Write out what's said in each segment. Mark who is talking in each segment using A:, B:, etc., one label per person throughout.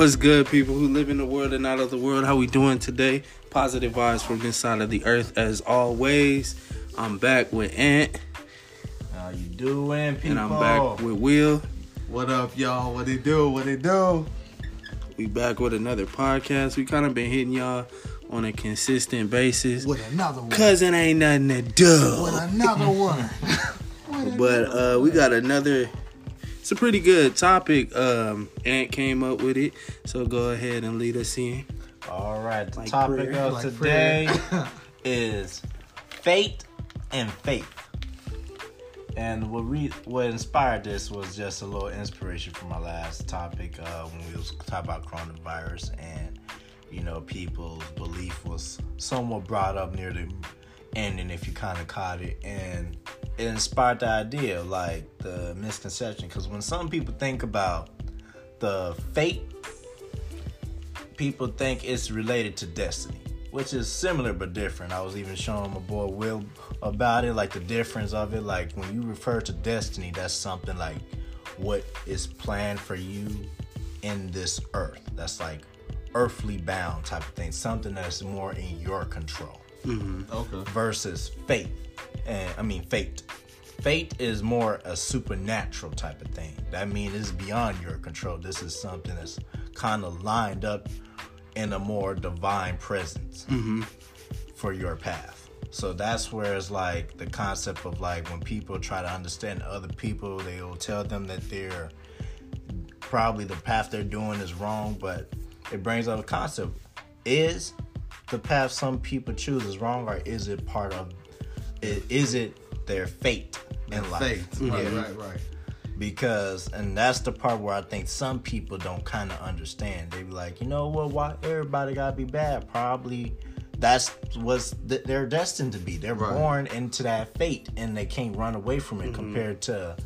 A: What's good, people who live in the world and out of the world? How we doing today? Positive vibes from this side of the earth, as always. I'm back with Ant,
B: How you doing, people?
A: and I'm back with Will.
C: What up, y'all? What it do? What it do?
A: We back with another podcast. We kind of been hitting y'all on a consistent basis,
C: With another one.
A: cause it ain't nothing to do.
C: With another one.
A: But uh, we got another. It's a pretty good topic. Um, Ant came up with it, so go ahead and lead us in.
B: All right, the
A: Like
B: topic
A: prayer.
B: of
C: Like
B: today is fate and faith. And what re- what inspired this was just a little inspiration from my last topic uh, when we was talking about coronavirus and you know people's belief was somewhat brought up near the ending if you kind of caught it and it inspired the idea like the misconception because when some people think about the fate people think it's related to destiny, which is similar but different. I was even showing my boy Will about it, like the difference of it. Like when you refer to destiny, that's something like what is planned for you in this earth. That's like earthly bound type of thing, something that's more in your control mm-hmm.
C: okay.
B: versus faith. And I mean fate. Fate is more a supernatural type of thing. That means it's beyond your control. This is something that's kind of lined up in a more divine presence mm-hmm. for your path. So that's where it's like the concept of like when people try to understand other people, they will tell them that they're probably the path they're doing is wrong, but it brings up a concept. Is the path some people choose is wrong or is it part of it is it their fate in life?
C: Right,
B: Yeah.
C: right, right.
B: Because and that's the part where I think some people don't kind of understand. They be like, you know what? Why everybody gotta be bad? Probably that's what's th- they're destined to be. They're
C: Right.
B: born into that fate, and they can't run away from it. Compared to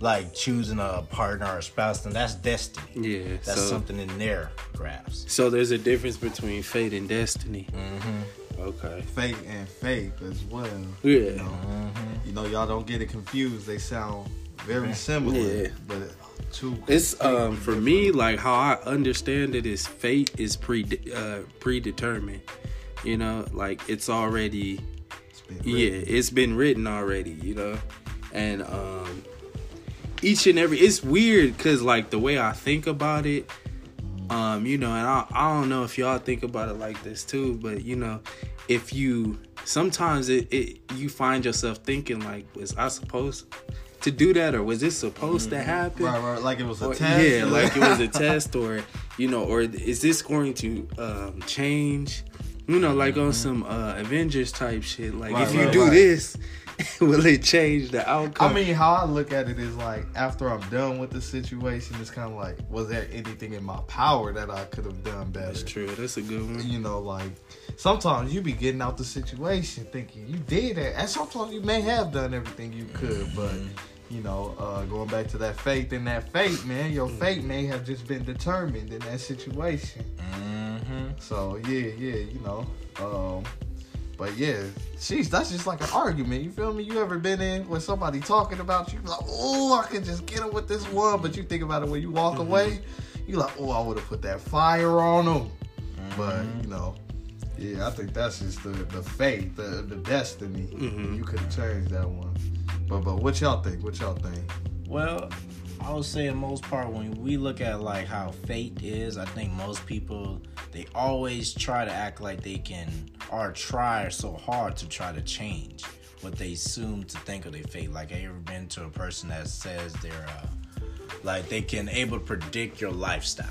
B: like choosing a partner or a spouse, and that's destiny.
A: Yeah,
B: That's
A: so
B: something in their grasp.
A: so there's a difference between fate and destiny.
B: Mm-hmm.
A: Okay.
C: Faith and faith as well.
A: Yeah.
C: You know, you know, y'all don't get it confused. They sound very similar.
A: Yeah.
C: But two.
A: It's um for me like how I understand it is fate is pre uh, predetermined. You know, like it's already
C: different.
A: yeah, it's been written already. You know, and um each and every it's weird because like the way I think about it. Um, you know, and I, I don't know if y'all think about it like this too, but you know, if you sometimes it, it you find yourself thinking like, was I supposed to do that or was this supposed to happen?
C: Right, right. Like it was a
A: Or-
C: test.
A: Yeah, like it was a test, or you know, or is this going to um, change? You know, like on some uh, Avengers type shit. Like
C: Right,
A: if you
C: right,
A: do
C: right.
A: this, will it change the outcome?
C: I mean, how I look at it is like after I'm done with the situation, it's kind of like, was there anything in my power that I could have done better?
A: that's true. That's a good one.
C: You know, like sometimes you be getting out the situation thinking you did it, and sometimes you may have done everything you could, but you know, uh, going back to that faith and that fate, man, your fate may have just been determined in that situation.
B: Mm-hmm.
C: So yeah, yeah, you know, um, but yeah, she's that's just like an argument. You feel me? You ever been in with somebody talking about you, like, oh, I could just get him with this one, but you think about it when you walk away, you like, oh, I would have put that fire on him. But you know, yeah, I think that's just the the fate, the the destiny.
A: Mhm.
C: You could have changed that one. But but what y'all think? What y'all think?
B: Well, I would say in most part when we look at like how fate is, I think most people they always try to act like they can or try so hard to try to change what they assume to think of their fate. Like I ever been to a person that says they're uh, like they can able to predict your lifestyle.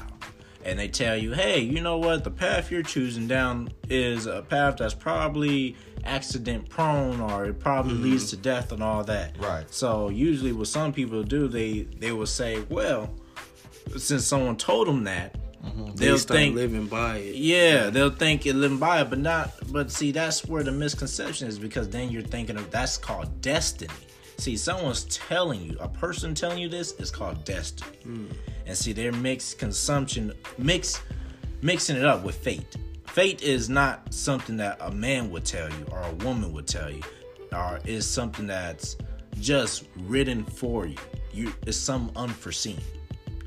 B: And they tell you, hey, you know what? The path you're choosing down is a path that's probably accident prone or it probably mm-hmm. leads to death and all that.
C: Right.
B: So usually what some people do, they they will say, well, since someone told them that, mm-hmm.
A: They
B: they'll
A: start
B: think
A: living by it.
B: yeah, they'll think you're living by it, but not. But see, that's where the misconception is because then you're thinking of that's called destiny. See, someone's telling you, a person telling you this is called destiny, mm. and see, they're mixed consumption, mix, mixing it up with fate. Fate is not something that a man would tell you or a woman would tell you, or is something that's just written for you. You it's some unforeseen.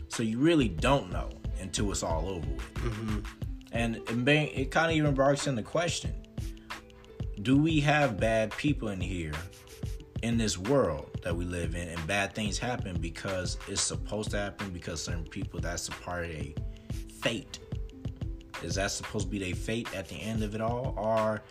B: So you really don't know. until it's all over with. Mm-hmm. And it, it kind of even barks in the question: Do we have bad people in here, in this world that we live in, and bad things happen because it's supposed to happen because certain people that's a part of a fate? Is that supposed to be their fate at the end of it all, or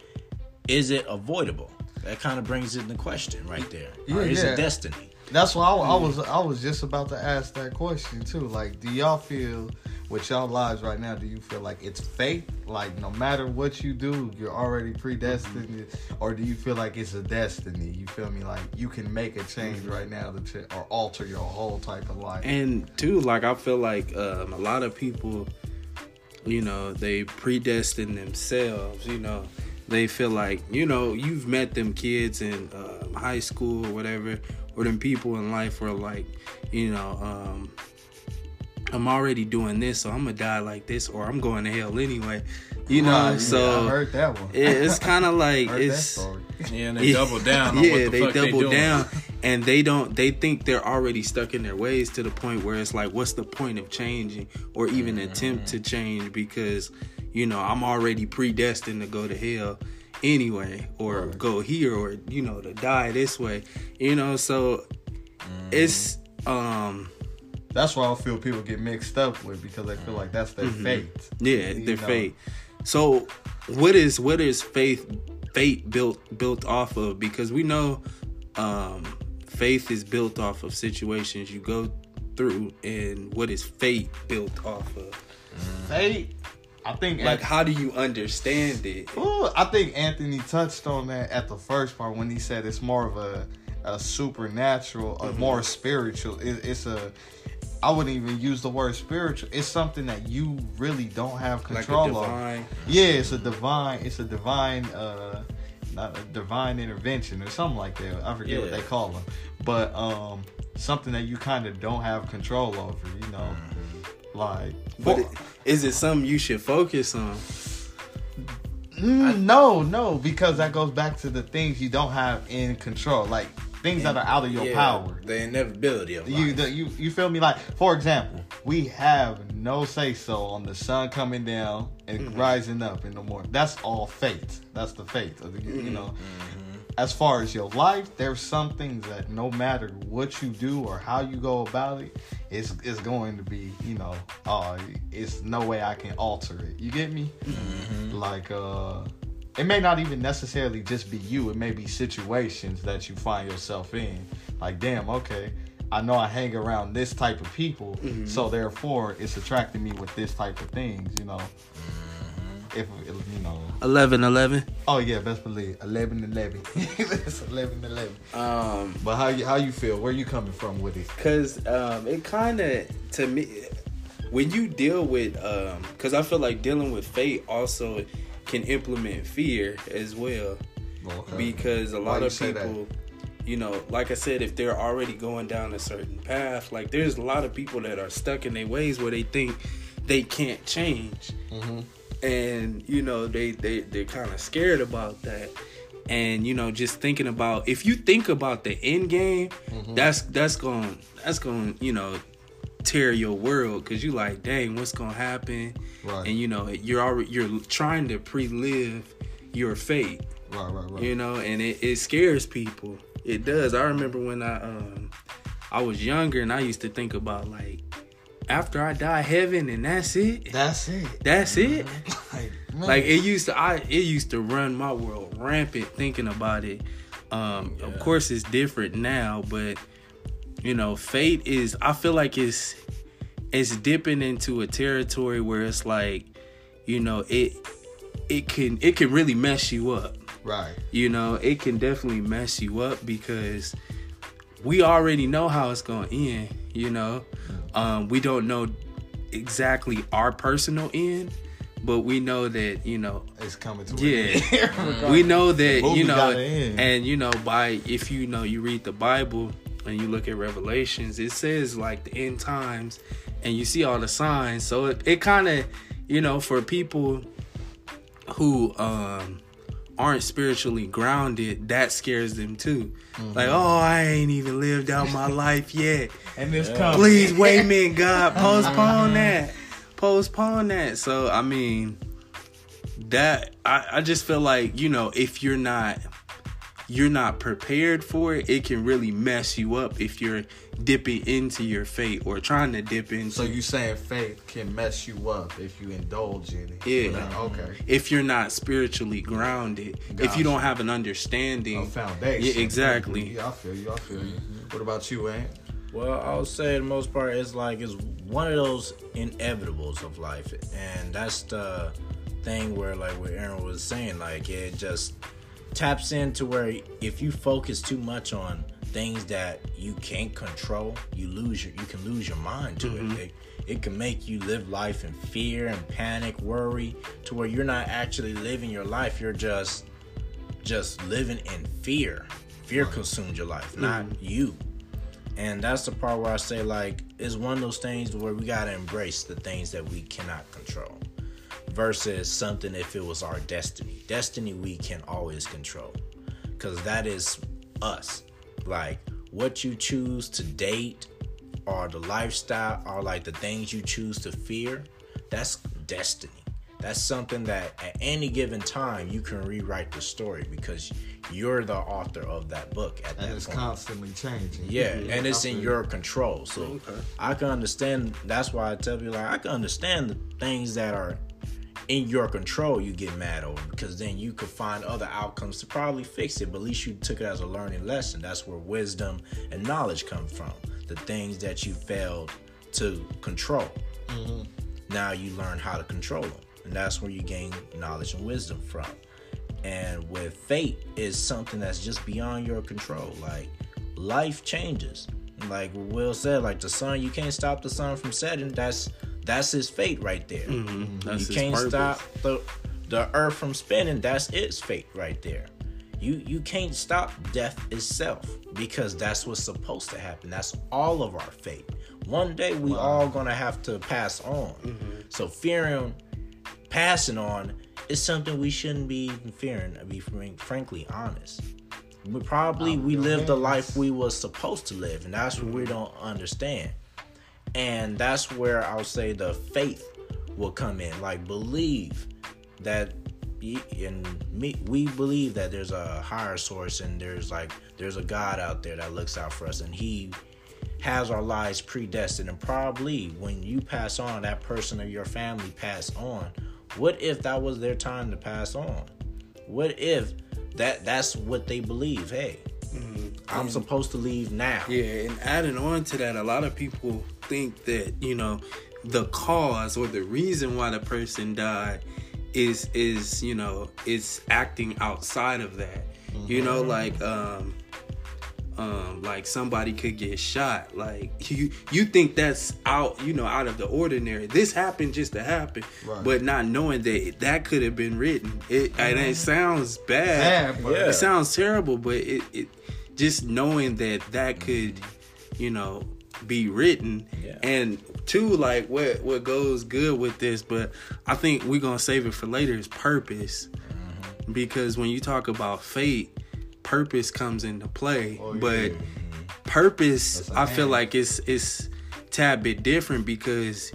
B: is it avoidable? That kind of brings it into question right there. or is
C: yeah.
B: it destiny?
C: That's why I, I was I was just about to ask that question too. Like, do y'all feel with y'all lives right now? Do you feel like it's fate? Like, no matter what you do, you're already predestined, or do you feel like it's a destiny? You feel me? Like you can make a change right now to ch- or alter your whole type of life.
A: and too like i feel like um, a lot of people you know they predestined themselves you know they feel like you know you've met them kids in um, high school or whatever or them people in life where like you know um, i'm already doing this so i'm gonna die like this or i'm going to hell anyway you know
C: Right, yeah,
A: so
C: I heard that one.
A: it, it's kind of like
C: heard that
A: it's
C: story.
B: Yeah, and they double down on
A: yeah,
B: what the
A: they
B: fuck
A: double
B: they doing.
A: down, and they don't. They think they're already stuck in their ways to the point where it's like, what's the point of changing or even attempt to change? Because you know, I'm already predestined to go to hell anyway, or go here, or you know, to die this way. You know, so it's um
C: That's why I feel people get mixed up with because they feel like that's their fate.
A: Yeah,
C: You
A: their
C: know?
A: fate. So, what is what is faith fate built built off of? Because we know um, faith is built off of situations you go through, and what is fate built off of?
C: Fate. I think
A: Like, how do you understand it?
C: Ooh, I think Anthony touched on that at the first part when he said it's more of a, a supernatural, a more spiritual. It, it's a, I wouldn't even use the word spiritual. It's something that you really don't have
A: Like
C: control of. Yeah, it's a divine. It's a divine. uh divine intervention or something like that. I forget what they call them, but um, something that you kind of don't have control over. You know, like
A: But it, is it something you should focus on?
C: Mm, no, no, because that goes back to the things you don't have in control, like things that are out of your
B: Yeah,
C: power.
B: The inevitability of
C: You,
B: life.
C: the, you, you feel me? Like, for example, we have no say so on the sun coming down and
B: Mm-hmm.
C: rising up in the morning. That's all fate. That's the fate. Of the,
B: Mm-hmm.
C: You know, as far as your life, there's some things that no matter what you do or how you go about it, it's it's going to be, you know, uh, it's no way I can alter it. You get me? Like, uh, it may not even necessarily just be you. It may be situations that you find yourself in. Like, damn, okay, I know I hang around this type of people, so therefore it's attracting me with this type of things. You know, if you know.
A: 11 11.
C: Oh yeah, best believe 11 11. it's 11 11.
A: Um,
C: But how you how you feel? Where you coming from with it?
A: Cause um, it kind of to me, when you deal with, um, cause I feel like dealing with fate also can implement fear as well.
C: Okay.
A: Because a lot
C: you
A: of
C: that?
A: people, you know, like I said, if they're already going down a certain path, like there's a lot of people that are stuck in their ways where they think they can't change,
C: Mm-hmm.
A: and you know they they they're kind of scared about that. And you know, just thinking about if you think about the end game,
C: Mm-hmm.
A: that's that's going that's going you know tear your world because you like, dang, what's gonna happen?
C: Right.
A: And you know, you're already you're trying to pre-live your fate
C: Right, right, right.
A: you know and it, it scares people it does i remember when i um i was younger and i used to think about like after i die heaven and that's it
C: That's it.
A: that's it
C: Like,
A: like it used to i it used to run my world rampant thinking about it um of course it's different now but you know fate is i feel like it's it's dipping into a territory where it's like you know it it can it can really mess you up
C: right.
A: you know, it can definitely mess you up because we already know how it's going to end, you know. Um, we don't know exactly our personal end, but we know that, you know,
C: It's coming to
A: yeah.
C: end.
A: we know that, you know, and you know, by if you know you read the Bible and you look at Revelations, it says like the end times and you see all the signs. So it, it kind of, you know, for people who um aren't spiritually grounded, that scares them too.
C: Mm-hmm.
A: Like, oh, I ain't even lived out my life yet.
C: and it's coming.
A: Please wait a minute, God, postpone that. postpone that. So I mean, that I, I just feel like you know if you're not you're not prepared for it, it can really mess you up if you're dipping into your faith or trying to dip into.
C: So you saying faith can mess you up if you indulge in it?
A: Yeah.
C: Without- okay.
A: if you're not spiritually grounded, if you don't have an understanding,
C: A foundation.
A: Yeah, exactly.
C: Yeah, I feel you. I feel you. What about you, Ant?
B: Well, I'll say the most part it's like it's one of those inevitables of life, and that's the thing where like what Aaron was saying, like it just taps into where if you focus too much on things that you can't control, you lose your you can lose your mind to it. Mm-hmm. it. It can make you live life in fear and panic, worry, to where you're not actually living your life. You're just just living in fear. Fear consumed your life, not mm-hmm. you. And that's the part where I say like it's one of those things where we gotta embrace the things that we cannot control. Versus something if it was our destiny. Destiny we can always control. Cause that is us. Like what you choose to date or the lifestyle or like the things you choose to fear, that's destiny. That's something that at any given time you can rewrite the story because you're the author of that book at
C: And
B: that
C: it's
B: point.
C: constantly changing.
B: Yeah, and it's in your control. So
A: Okay.
B: I can understand. That's why I tell you like I can understand the things that are in your control. You get mad over because then you could find other outcomes to probably fix it. But at least you took it as a learning lesson. That's where wisdom and knowledge come from. The things that you failed to control. Mm-hmm. Now you learn how to control them, and that's where you gain knowledge and wisdom from. And with fate is something that's just beyond your control. Like life changes. Like Will said, like the sun, you can't stop the sun from setting. That's that's his fate right there.
A: Mm-hmm. That's
B: you can't
A: purpose.
B: stop the the earth from spinning. That's its fate right there. You you can't stop death itself because that's what's supposed to happen. That's all of our fate. One day we all gonna have to pass on.
A: Mm-hmm.
B: So fearing passing on is something we shouldn't be fearing. To be frank- frankly honest, we probably we lived the life we was supposed to live, and that's what we don't understand. And that's where I'll say the faith will come in. Like believe that and me we believe that there's a higher source and there's like there's a God out there that looks out for us. And he has our lives predestined. And probably when you pass on that person or your family pass on what if that was their time to pass on? What if that that's what they believe? Hey i'm supposed to leave now.
A: Yeah, and adding on to that, a lot of people think that you know the cause or the reason why the person died is is you know is acting outside of that. You know, like um um like somebody could get shot. Like you you think that's out you know out of the ordinary. This happened just to happen,
C: Right.
A: but not knowing that that could have been written. It and it sounds bad.
C: Bad, but-
B: Yeah.
A: It sounds terrible, but it, it just knowing that that could, you know, be written.
B: Yeah.
A: And two, like what what goes good with this, but I think we're gonna save it for later is purpose.
C: Mm-hmm.
A: Because when you talk about fate, purpose comes into play.
C: Oh, yeah.
A: but purpose,
C: That's a
A: I feel like it's it's tad bit different because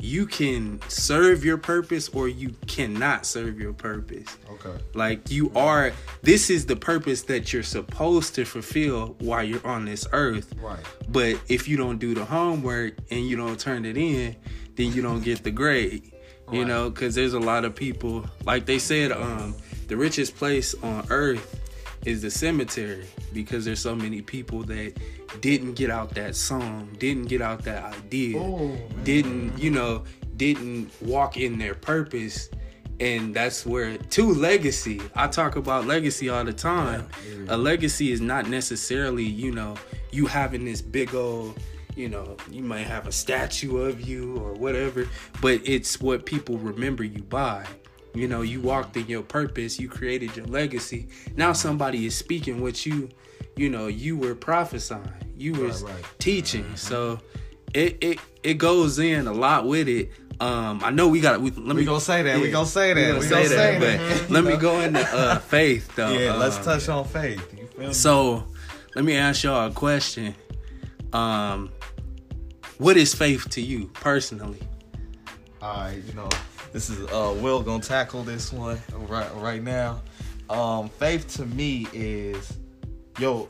A: you can serve your purpose or you cannot serve your purpose.
C: Okay.
A: Like you are this is the purpose that you're supposed to fulfill while you're on this earth.
C: Right.
A: But if you don't do the homework and you don't turn it in, then you don't get the grade. You
C: Right.
A: know, cuz there's a lot of people like they said um the richest place on earth is the cemetery because there's so many people that didn't get out that song, didn't get out that idea
C: Oh,
A: didn't you know didn't walk in their purpose. And that's where to legacy. I talk about legacy all the time. A legacy is not necessarily you know you having this big old you know you might have a statue of you or whatever but it's what people remember you by you know you walked in your purpose you created your legacy now somebody is speaking what you you know you were prophesying you were
C: Right, right.
A: teaching so it it it goes in a lot with it. Um, I know we got. We, let
C: We
A: me
C: gonna say that. We gonna say that.
A: We gonna
C: We
A: say
C: gonna
A: that.
C: say
A: But let me go into uh, faith though.
C: Yeah, let's
A: Um,
C: touch on faith. You feel me?
A: So let me ask y'all a question. Um, what is faith to you personally?
C: All right, you know, this is uh Will gonna tackle this one right right now. Um, faith to me is, yo,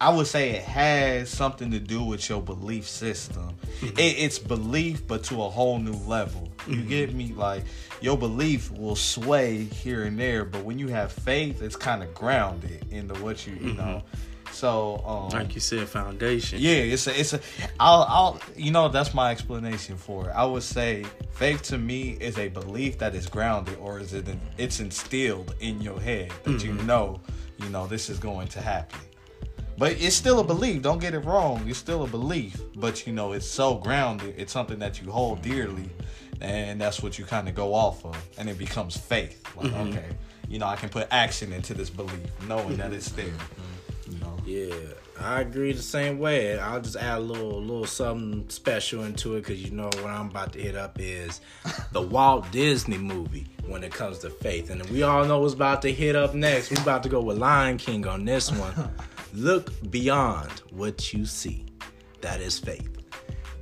C: I would say it has something to do with your belief system. It, it's belief, but to a whole new level. You get me? Like your belief will sway here and there, but when you have faith, it's kind of grounded into what you you know. So um,
A: Like you said, foundation.
C: yeah, it's a, it's a. I'll, I'll, you know, that's my explanation for it. I would say faith to me is a belief that is grounded, or is it? It's instilled in your head that you mm-hmm. know, you know, this is going to happen. But it's still a belief. Don't get it wrong. It's still a belief, but you know, it's so grounded. It's something that you hold dearly, and that's what you kind of go off of, and it becomes faith. Like, mm-hmm. okay, you know, I can put action into this belief, knowing that it's there. Mm-hmm.
B: Yeah, I agree the same way. I'll just add a little, little something special into it because you know what I'm about to hit up is the Walt Disney movie when it comes to faith, and we all know what's about to hit up next. We're about to go with Lion King on this one. Look beyond what you see. That is faith.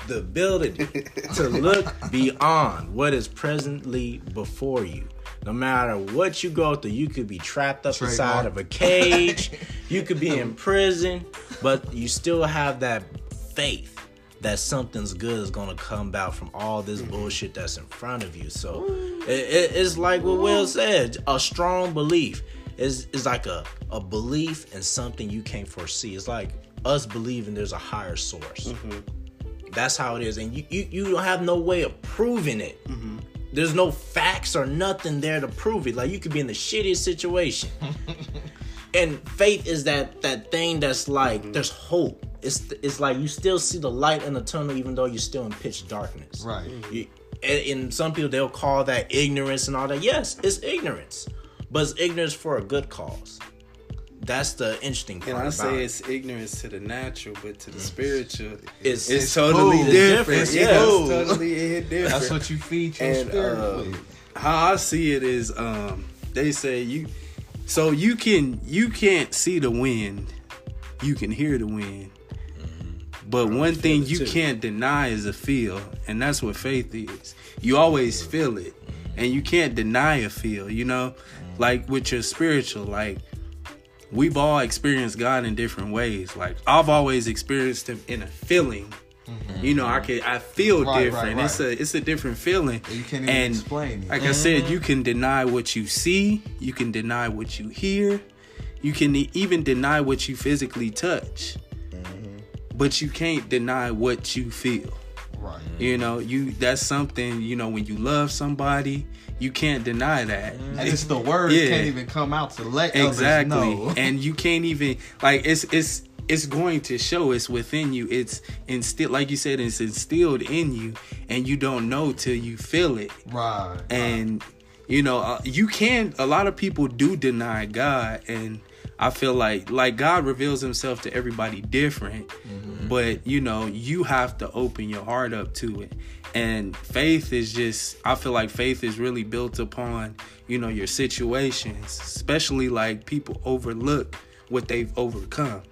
B: The ability to look beyond what is presently before you. No matter what you go through, you could be trapped up inside of a cage, you could be in prison, but you still have that faith that something's good is gonna come about from all this bullshit that's in front of you. So it, it- it's like what Will said, a strong belief is is like a, a belief in something you can't foresee. It's like us believing there's a higher source. That's how it is, and you you, you don't have no way of proving it. There's no facts or nothing there to prove it. Like you could be in the shittiest situation, and faith is that that thing that's like mm-hmm. there's hope. It's it's like you still see the light in the tunnel even though you're still in pitch darkness.
C: Right.
B: You, and, and some people they'll call that ignorance and all that. Yes, it's ignorance, but it's ignorance for a good cause. That's the interesting part.
A: And I
B: about
A: say
B: it.
A: it's ignorance to the natural, but to the spiritual,
B: It's-
A: it's,
B: it's
A: totally
C: food.
A: different.
B: It's
A: yeah,
C: food.
A: it's totally different.
C: That's what you feed your
A: and
C: spirit
A: uh,
C: with.
A: how I see it is, um, they say you, so you can you can't see the wind, you can hear the wind, but one thing you
B: too.
A: can't deny is a feel, and that's what faith is. You always feel it, and you can't deny a feel. You know, like with your spiritual, like we've all experienced God in different ways. Like I've always experienced Him in a feeling. You know, I can I feel
C: Mm-hmm. Right, right,
A: different. It's a it's a different feeling.
C: You can't even
A: and
C: explain it.
A: Like I said, you can deny what you see. You can deny what you hear. You can even deny what you physically touch. But you can't deny what you feel.
C: Right.
A: You know, you that's something, you know, when you love somebody, you can't deny that.
C: And it's the words
A: Yeah.
C: can't even come out to let
A: Exactly.
C: others know.
A: and you can't even like it's it's it's going to show it's within you. It's instilled like you said, it's instilled in you and you don't know till you feel it.
C: right.
A: And you know, uh, you can a lot of people do deny God and I feel like like God reveals himself to everybody different. Mm-hmm. But you know, you have to open your heart up to it. And faith is just I feel like faith is really built upon, you know, your situations, especially like people overlook what they've overcome.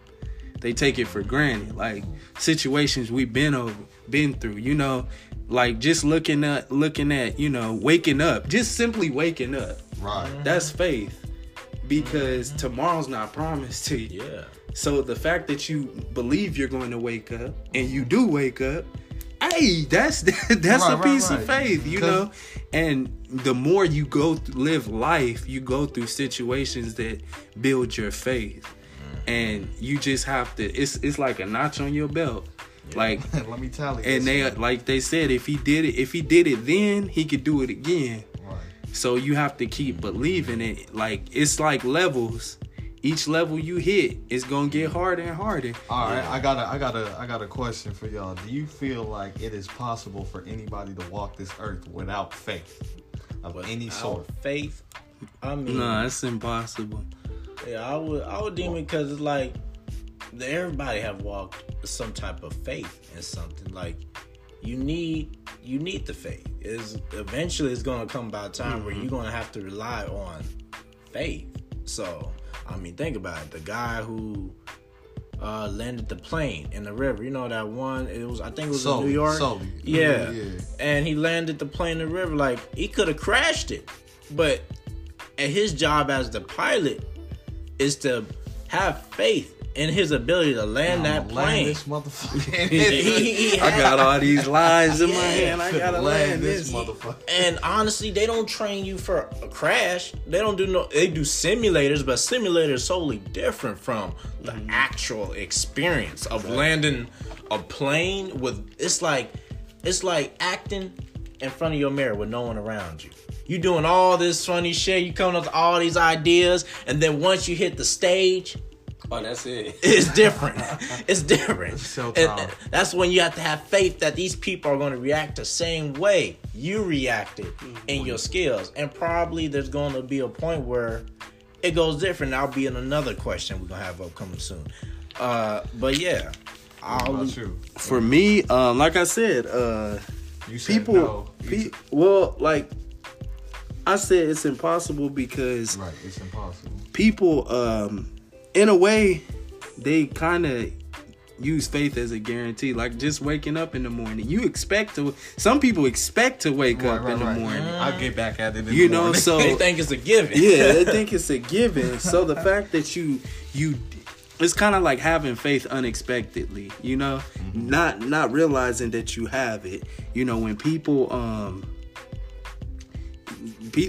A: They take it for granted. Like situations we've been over, been through, you know, like just looking at looking at, you know, waking up, just simply waking up.
C: right.
A: That's faith. Because tomorrow's not promised to you.
B: yeah.
A: So the fact that you believe you're going to wake up and you do wake up, hey, that's that's
C: Right,
A: a piece
C: right.
A: of faith, you know. And the more you go th- live life, you go through situations that build your faith, mm. and you just have to. It's it's like a notch on your belt, like.
C: Let me tell you.
A: And they like they said, if he did it, if he did it then, he could do it again.
C: Right.
A: So you have to keep believing it. Like it's like levels. Each level you hit is gonna get harder and harder.
C: All right, I got a, I got a, I got a question for y'all. Do you feel like it is possible for anybody to walk this earth without faith of any
B: Without
C: sort?
B: faith. I mean,
A: No, it's impossible.
B: Yeah, I would I would deem it because it's like everybody have walked some type of faith in something. Like you need you need the faith. Is eventually it's gonna come by a time where you're gonna have to rely on faith. So I mean, think about it. The guy who uh, landed the plane in the river. You know that one? It was I think it was in New York.
C: Sully.
B: Yeah.
C: Yeah.
B: and he landed the plane in the river. Like he could have crashed it, but and his job as the pilot is to have faith in his ability to land that
C: I'ma
B: plane.
C: Land this motherfucker.
B: He- he- he
A: I got all these lines in my
B: Yeah.
A: hand. I gotta land this.
C: motherfucker.
B: And honestly, they don't train you for a crash. They don't do no. They do simulators, but simulators solely different from the mm-hmm. actual experience of landing a plane. With it's like, it's like acting in front of your mirror with no one around you. You doing all this funny shit. You coming up with all these ideas, and then once you hit the stage,
A: Oh, that's it.
B: it's different. it's different.
C: So
B: And that's when you have to have faith that these people are going to react the same way you reacted in your skills. And probably there's going to be a point where it goes different. That'll be in another question we're going to have upcoming soon. Uh, but yeah,
C: How
B: I'll,
C: about you?
A: For me, um, like I said, uh,
C: You said
A: people,
C: no. You
A: pe-
C: said-
A: well, like I said, it's impossible because
C: right, it's impossible.
A: people, um, in a way, they kind of use faith as a guarantee. Like just waking up in the morning, you expect to. Some people expect to wake up in the morning.
C: I'll get back at it. In
A: You
C: the
A: know,
C: morning.
A: so
B: they think it's a given.
A: yeah, they think it's a given. So the fact that you you it's kind of like having faith unexpectedly, you know, not not realizing that you have it. You know, when people um pe-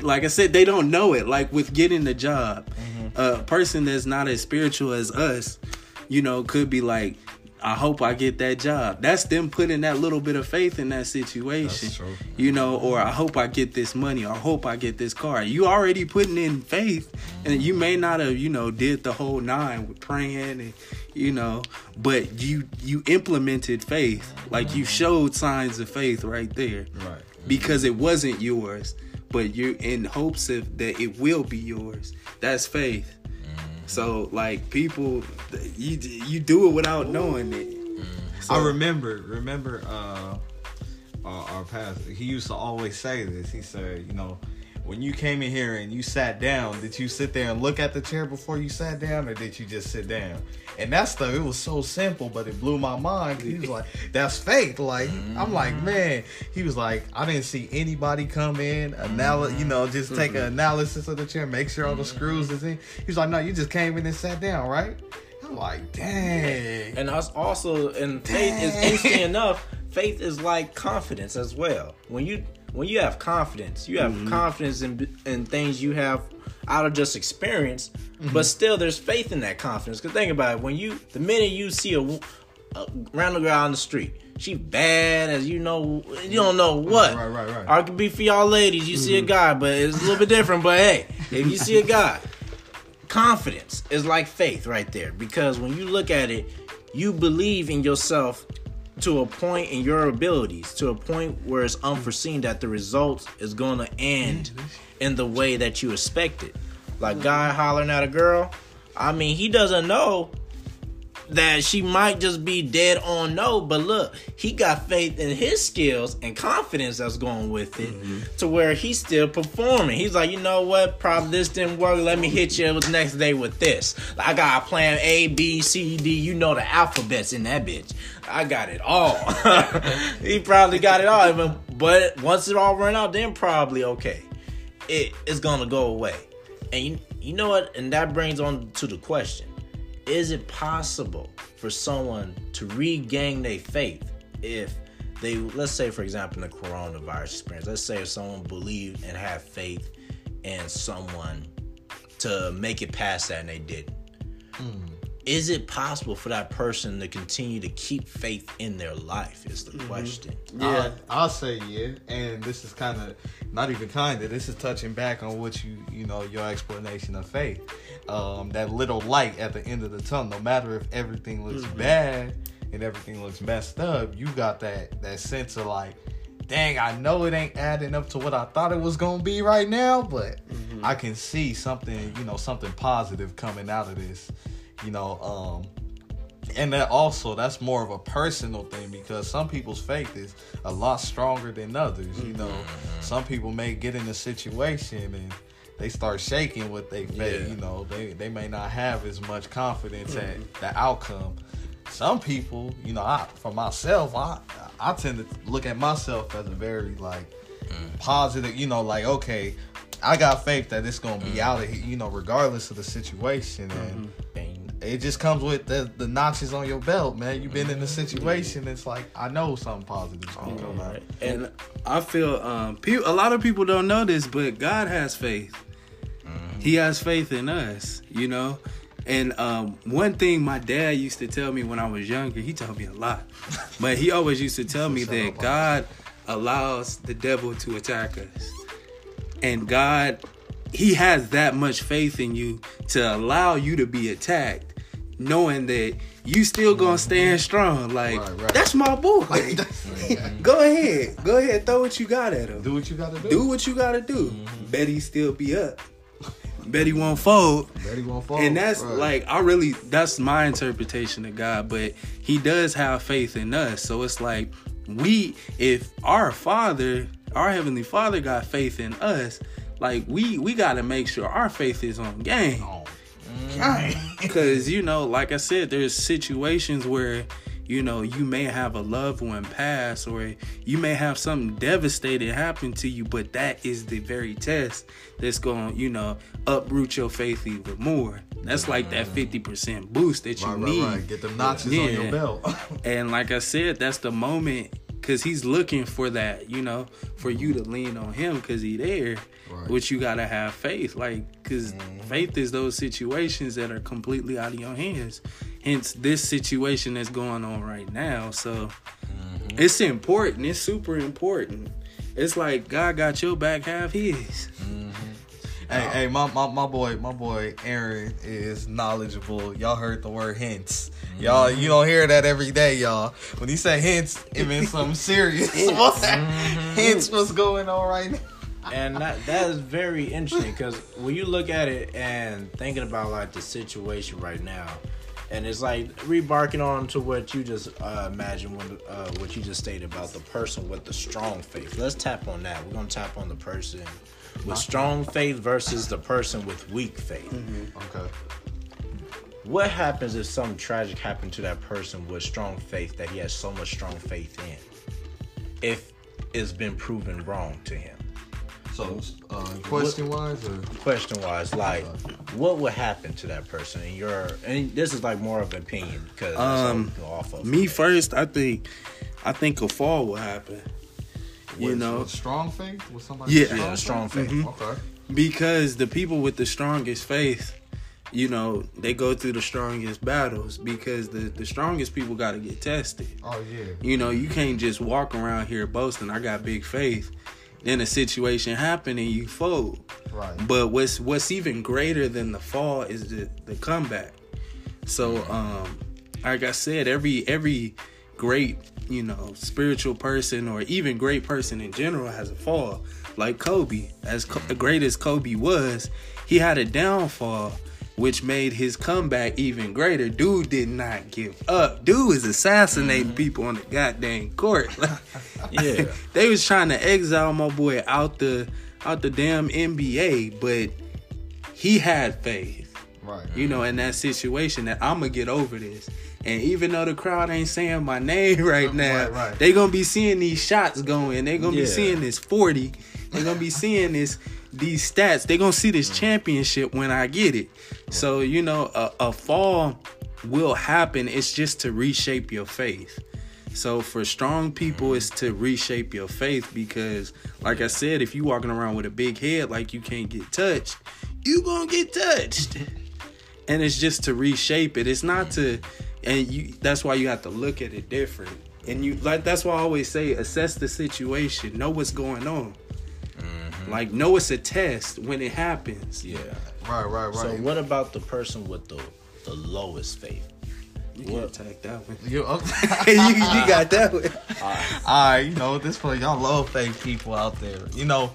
A: like I said, they don't know it. Like with getting the job, mm-hmm. a person that's not as spiritual as us, you know, could be like, I hope I get that job. That's them putting that little bit of faith in that situation. You know, or I hope I get this money, or I hope I get this car. You already putting in faith, and you may not have, you know, did the whole nine with praying and, you know, but you you implemented faith, like you mm-hmm. showed signs of faith right there,
C: Right.
A: because it wasn't yours, but you're in hopes of that it will be yours. That's faith. So like people, you you do it without knowing it. So-
C: I remember, remember, uh, our, our pastor. He used to always say this. He said, you know, when you came in here and you sat down, did you sit there and look at the chair before you sat down, or did you just sit down? And that stuff, it was so simple, but it blew my mind. He was like, "That's faith." Like I'm like, mm-hmm. man. He was like, I didn't see anybody come in, anal- you know, just take mm-hmm. an analysis of the chair, make sure all the mm-hmm. screws is in. He was like, no, you just came in and sat down, right? I'm like, dang.
B: And us also, and faith is interesting enough. Faith is like confidence as well. When you when you have confidence, you have mm-hmm. confidence in in things you have out of just experience, but mm-hmm. still there's faith in that confidence. Cause think about it, when you the minute you see a, a random girl on the street, she bad as you know, you don't know what.
C: Right, right, right.
B: Or it could be for y'all ladies. You see a mm-hmm. guy, but it's a little bit different. But hey, if you see a guy, confidence is like faith right there because when you look at it you believe in yourself to a point in your abilities to a point where it's unforeseen that the result is going to end in the way that you expected like guy hollering at a girl i mean he doesn't know that she might just be dead on no, but look, he got faith in his skills and confidence that's going with it mm-hmm. to where he's still performing. He's like, you know what? Probably this didn't work. Let me hit you the next day with this. I got a plan A, B, C, D. You know the alphabets in that bitch. I got it all. he probably got it all. But- once it all run out, then probably okay. It is gonna go away. And you, you know what? And that brings on to the question is it possible for someone to regain their faith if they let's say for example in the coronavirus experience let's say if someone believed and had faith in someone to make it past that and they didn't hmm. Is it possible for that person to continue to keep faith in their life is the mm-hmm. question
C: Yeah, I'll say yeah. And this is kind of not even kind of. This is touching back on what you you know your explanation of faith. Um, that little light at the end of the tunnel. No matter if everything looks mm-hmm. bad and everything looks messed up, you got that that sense of like, dang, I know it ain't adding up to what I thought it was gonna be right now, but mm-hmm. I can see something you know something positive coming out of this. You know, um, and that also that's more of a personal thing because some people's faith is a lot stronger than others you know mm-hmm. some people may get in a situation and they start shaking with their faith.
A: Yeah.
C: You know, they they may not have as much confidence at mm-hmm. the outcome. Some people, you know, I for myself, I I tend to look at myself as a very like mm-hmm. positive. You know, like okay, I got faith that it's gonna be out of here. You know, regardless of the situation, and
B: And
C: it just comes with the, the notches on your belt, man. You've been in a situation. It's like I know something positive is gonna come out.
A: And I feel um pe- a lot of people don't know this, but God has faith. He has faith in us, you know. And um, one thing my dad used to tell me when I was younger, he told me a lot, but he always used to tell me that. God allows the devil to attack us, and God, He has that much faith in you to allow you to be attacked, knowing that you still gonna stand strong. Like
C: Right, right.
A: that's my boy. go ahead, go ahead, throw what you got at him.
C: Do what you gotta do.
A: Do what you gotta do. Mm-hmm. Bet he still be up. Betty won't fold.
C: Betty won't fall.
A: And that's
C: Right.
A: like I really that's my interpretation of God, but he does have faith in us. So it's like we if our father, our heavenly father got faith in us, like we we got to make sure our faith is on game. Cuz you know, like I said there's situations where you know, you may have a loved one pass or you may have something devastating happen to you, but that is the very test that's going, to you know, uproot your faith even more. That's like that mm. 50% boost that you
C: Right, right,
A: need.
C: right. Get them notches on your belt.
A: And like I said, that's the moment because he's looking for that, you know, for you to lean on him because he there.
C: Right.
A: Which you gotta have faith, like, because mm-hmm. faith is those situations that are completely out of your hands. Hence, this situation that's going on right now. So mm-hmm. it's important. It's super important. It's like God got your back, have his. Mm-hmm.
C: Hey, hey, my, my my boy, my boy Aaron is knowledgeable. Y'all heard the word hints. Y'all, you don't hear that every day, y'all. When he say hints, it means something serious. hints, what's going on right now?
B: and that that is very interesting because when you look at it and thinking about like the situation right now, and it's like rebarking on to what you just uh, imagined when uh, what you just stated about the person with the strong faith. Let's tap on that. We're gonna tap on the person with strong faith versus the person with weak faith.
C: Okay.
B: What happens if something tragic happened to that person with strong faith that he has so much strong faith in? If it's been proven wrong to him.
C: So, uh, question wise, or
B: question wise, like what would happen to that person in your and this is like more of an opinion because
A: Um,
B: off of
A: Me first, I think, I think a fall will happen. You
C: with-
A: know,
C: with strong faith with somebody.
A: Yeah.
B: yeah, strong faith.
C: Okay.
A: because the people with the strongest faith you know they go through the strongest battles because the the strongest people got to get tested
C: Oh yeah.
A: you know you can't just walk around here boasting i got big faith then a situation happen and you fold
C: Right.
A: but what's what's even greater than the fall is the the comeback so um like i said every every great you know spiritual person or even great person in general has a fall like kobe as co- great as kobe was he had a downfall which made his comeback even greater dude did not give up dude was assassinating mm-hmm. people on the goddamn court
B: Yeah.
A: they was trying to exile my boy out the out the damn NBA, but he had faith,
C: Right.
A: you know, in that situation that I'm gonna get over this. And even though the crowd ain't saying my name right now,
C: Right, right.
A: they gonna be seeing these shots going. They gonna
B: Yeah.
A: be seeing this 40. They gonna be seeing this these stats. They gonna see this mm. championship when I get it. So you know, a, a fall will happen. It's just to reshape your faith. So for strong people, it's to reshape your faith because, like I said, if you walking around with a big head like you can't get touched, you gonna get touched. and it's just to reshape it. It's not to, and you. That's why you have to look at it different. And you like that's why I always say assess the situation, know what's going on. Like know it's a test when it happens.
B: Yeah.
C: Right. Right. Right.
B: So what about the person with the the lowest faith?
A: You
B: What?
A: can attack that one.
C: You,
A: you, you got that one.
C: All right, you know this for y'all low faith people out there. You know,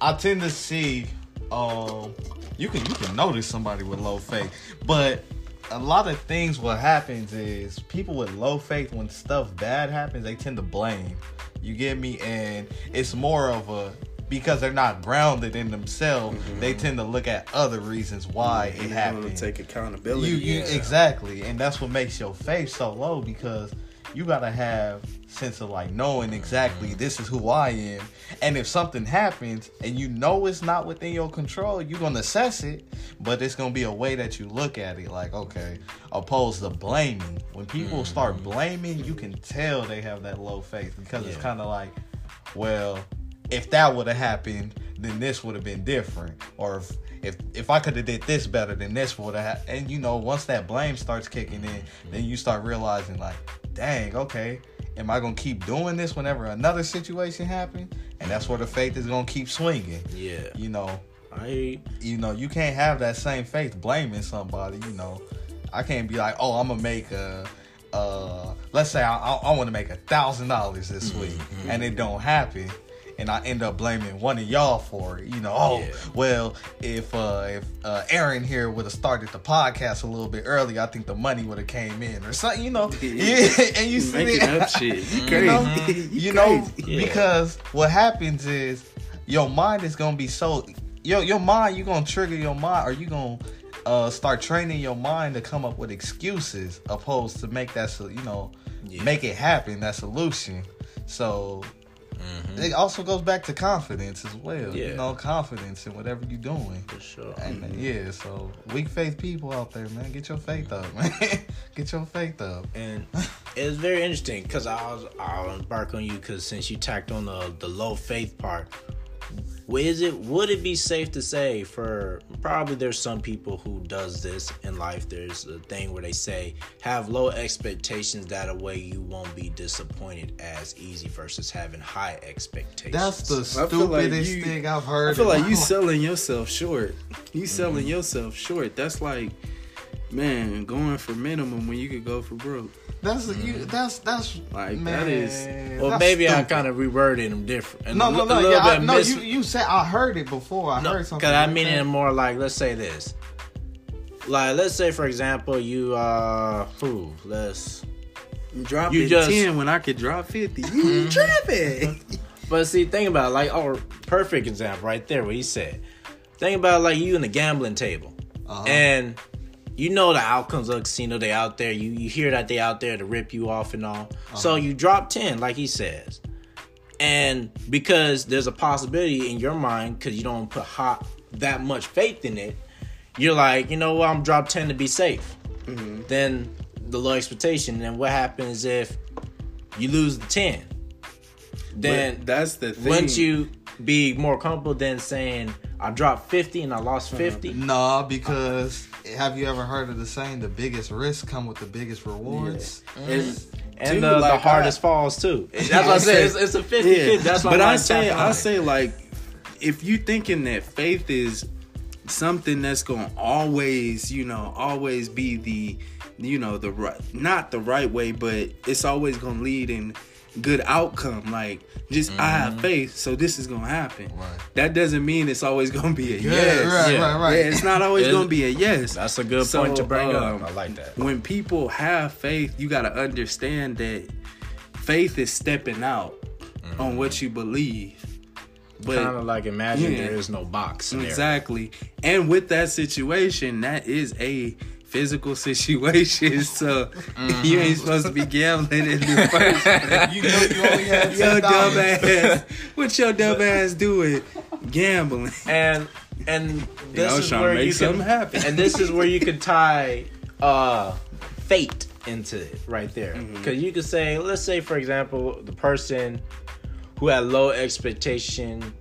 C: I tend to see, um, you can you can notice somebody with low faith, but a lot of things what happens is people with low faith when stuff bad happens they tend to blame. You get me, and it's more of a because they're not grounded in themselves, mm-hmm. they tend to look at other reasons why mm-hmm. it
A: You
C: happened.
A: to take accountability.
C: You, you
B: Yeah.
C: exactly, and that's what makes your faith so low because you gotta have sense of like knowing exactly this is who I am, and if something happens and you know it's not within your control, you're gonna assess it, but it's gonna be a way that you look at it, like okay, opposed to blaming. When people mm-hmm. start blaming, you can tell they have that low faith because it's kind of like, well, if that would have happened, then this would have been different. Or if if, if I could have did this better, then this would have. And you know, once that blame starts kicking in, then you start realizing like, dang, okay, am I gonna keep doing this whenever another situation happens? And that's where the faith is gonna keep swinging.
B: Yeah.
C: You know,
B: I
C: you know, you can't have that same faith blaming somebody. You know, I can't be like, oh, I'm gonna make a, uh, let's say I, I, I want to make a thousand dollars this week, and it don't happen. And I end up blaming one of y'all for it. You know, oh
B: Yeah.
C: well, if uh if uh Aaron here would have started the podcast a little bit earlier, I think the money would have came in or something. You know, yeah. And you see
A: making
C: it-
A: up shit. You
C: you know,
A: crazy.
C: you know.
B: Yeah.
C: because what happens is your mind is gonna be so your your mind you're gonna trigger your mind or you gonna uh start training your mind to come up with excuses opposed to make that so you know
B: Yeah.
C: make it happen that solution so it also goes back to confidence as well
B: Mm-hmm. Yeah.
C: you know confidence in whatever you're doing
B: for sure.
C: and uh, yeah so weak faith people out there man get your faith up man get your faith up
B: and it's very interesting because I was I'll embark on you because since you tacked on the the low faith part, is it would it be safe to say for probably there's some people who does this in life. There's a thing where they say have low expectations that a way you won't be disappointed as easy versus having high expectations.
C: that's the
A: I feel like
C: stupidest
A: you-
C: thing i've heard
A: I feel like you
C: life.
A: selling yourself short. You selling
C: Mm-hmm.
A: yourself short. That's like, man, going for minimum when you could go for broke.
D: That's you. That's that's
A: Like,
D: man,
A: that is-
B: well,
D: that's
B: maybe I
D: stupid.
B: kind of reworded them different. and
D: No, no, no.
B: a little
D: Yeah, I,
B: bit
D: no.
B: mis-
D: You you said I heard it before. I
B: No,
D: heard something.
B: Cause I
D: like
B: mean
D: that.
B: it more like let's say this. Like let's say for example you uh who let's
A: Dropping
B: You just-
A: ten when I could drop fifty. You tripping?
B: but see think about it, like oh perfect example right there what he said. Think about like you in the gambling table
D: Uh-huh.
B: and you know the outcomes of the casino they out there you you hear that they out there to rip you off and all. So
D: Uh-huh.
B: you drop 10 like he says. And because there's a possibility in your mind because you don't put hot that much faith in it you're like you know what i'm drop 10 to be safe. Then the low expectation then what happens if you lose the 10 then
A: But that's the thing.
B: wouldn't you be more comfortable than saying I dropped 50 and I lost mm-hmm. 50?
C: No, because have you ever heard of the saying the biggest risks come with the biggest rewards?
A: And, mm.
B: And
A: Two,
B: the, the hardest
A: I-
B: falls too. That's what I said. It's, it's a 50
A: yeah.
B: 50. That's why
A: but
B: I'm
A: I
B: like
A: say,
B: tapping
A: I say, like, if you thinking that faith is something that's gonna always, you know, always be the, you know, the right, not the right way, but it's always gonna lead in good outcome. Like, just I have faith, so this is gonna happen.
C: Right.
A: That doesn't mean it's always gonna be a
D: Yeah,
A: yes.
D: right,
B: Yeah.
D: right, right.
A: Yeah, it's not always
B: It-
A: gonna be a yes.
B: That's a good
A: So,
B: point to bring
A: um,
B: up. I like that.
A: when people have faith, you got to understand that faith is stepping out on what you believe. But
B: Kind of like imagine
A: Yeah.
B: there is no box. scenario.
A: exactly, and with that situation, that is a physical situations, So you ain't supposed to be gambling in the first. place.
D: You know you only had
A: Your dumb ass, what your dumb ass doing? Gambling.
B: And and this is where
A: make
B: you
A: something
B: can
A: happen.
B: and this is where you can tie uh fate into it right there
A: Mm-hmm.
B: because you could say let's say for example the person who had low expectation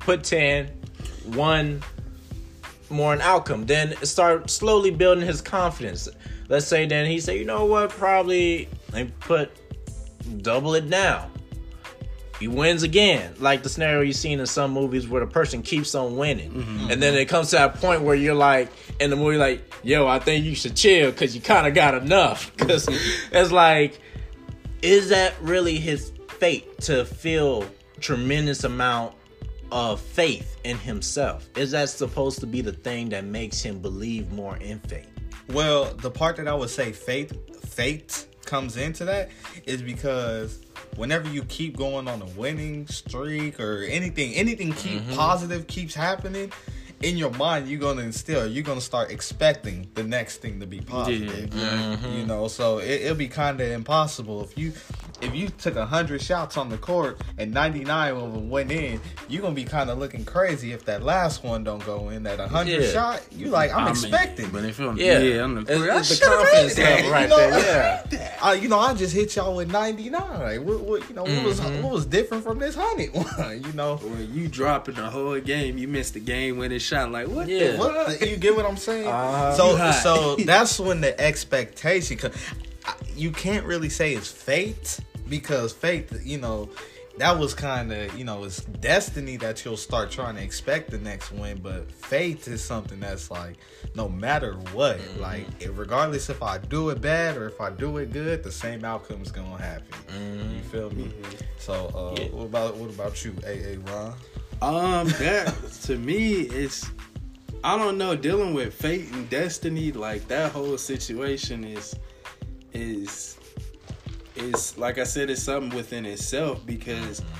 B: put 10 one more an outcome then start slowly building his confidence let's say then he say you know what probably let me put double it down he wins again. Like the scenario you've seen in some movies where the person keeps on winning. Mm-hmm. And then it comes to that point where you're like, in the movie, like, yo, I think you should chill because you kind of got enough. Because it's like, is that really his fate to feel tremendous amount of faith in himself? Is that supposed to be the thing that makes him believe more in faith?
C: Well, the part that I would say faith, faith, comes into that is because whenever you keep going on a winning streak or anything, anything keep
B: Mm-hmm.
C: positive keeps happening. In your mind, you're gonna instill. You're gonna start expecting the next thing to be positive.
A: exactly.
B: Mm-hmm.
C: You know, so it, it'll be kind of impossible if you if you took hundred shots on the court and 99 of them went in. You're gonna be kind of looking crazy if that last one don't go in. That hundred
B: Yeah.
C: shot, you like I'm
A: I mean,
C: expecting.
A: but if I'm,
B: Yeah,
A: yeah, I'm the
B: It's- it's the confidence
C: that,
B: level right
C: you know?
B: there. Yeah.
C: I, you know, I just hit y'all with 99. What, what you know, what was
B: Mm-hmm.
C: what was different from this hundred one? You know,
A: When you dropping the whole game, you missed the game winning shot. Like what?
B: Yeah.
A: The
C: what you get what I'm saying?
B: Uh-huh.
C: so so that's when the expectation. Cause I- you can't really say it's fate because fate, you know. That was kind of, you know, it's destiny that you'll start trying to expect the next win, but fate is something that's like, no matter what,
B: Mm-hmm.
C: like, regardless if I do it bad or if I do it good, the same outcome's gonna happen. You feel me? So, uh,
B: Mm-hmm. Yeah.
C: what about what about you, AA Ron?
A: Um, that to me, it's I don't know. Dealing with fate and destiny, like that whole situation is is is like I said, it's something within itself because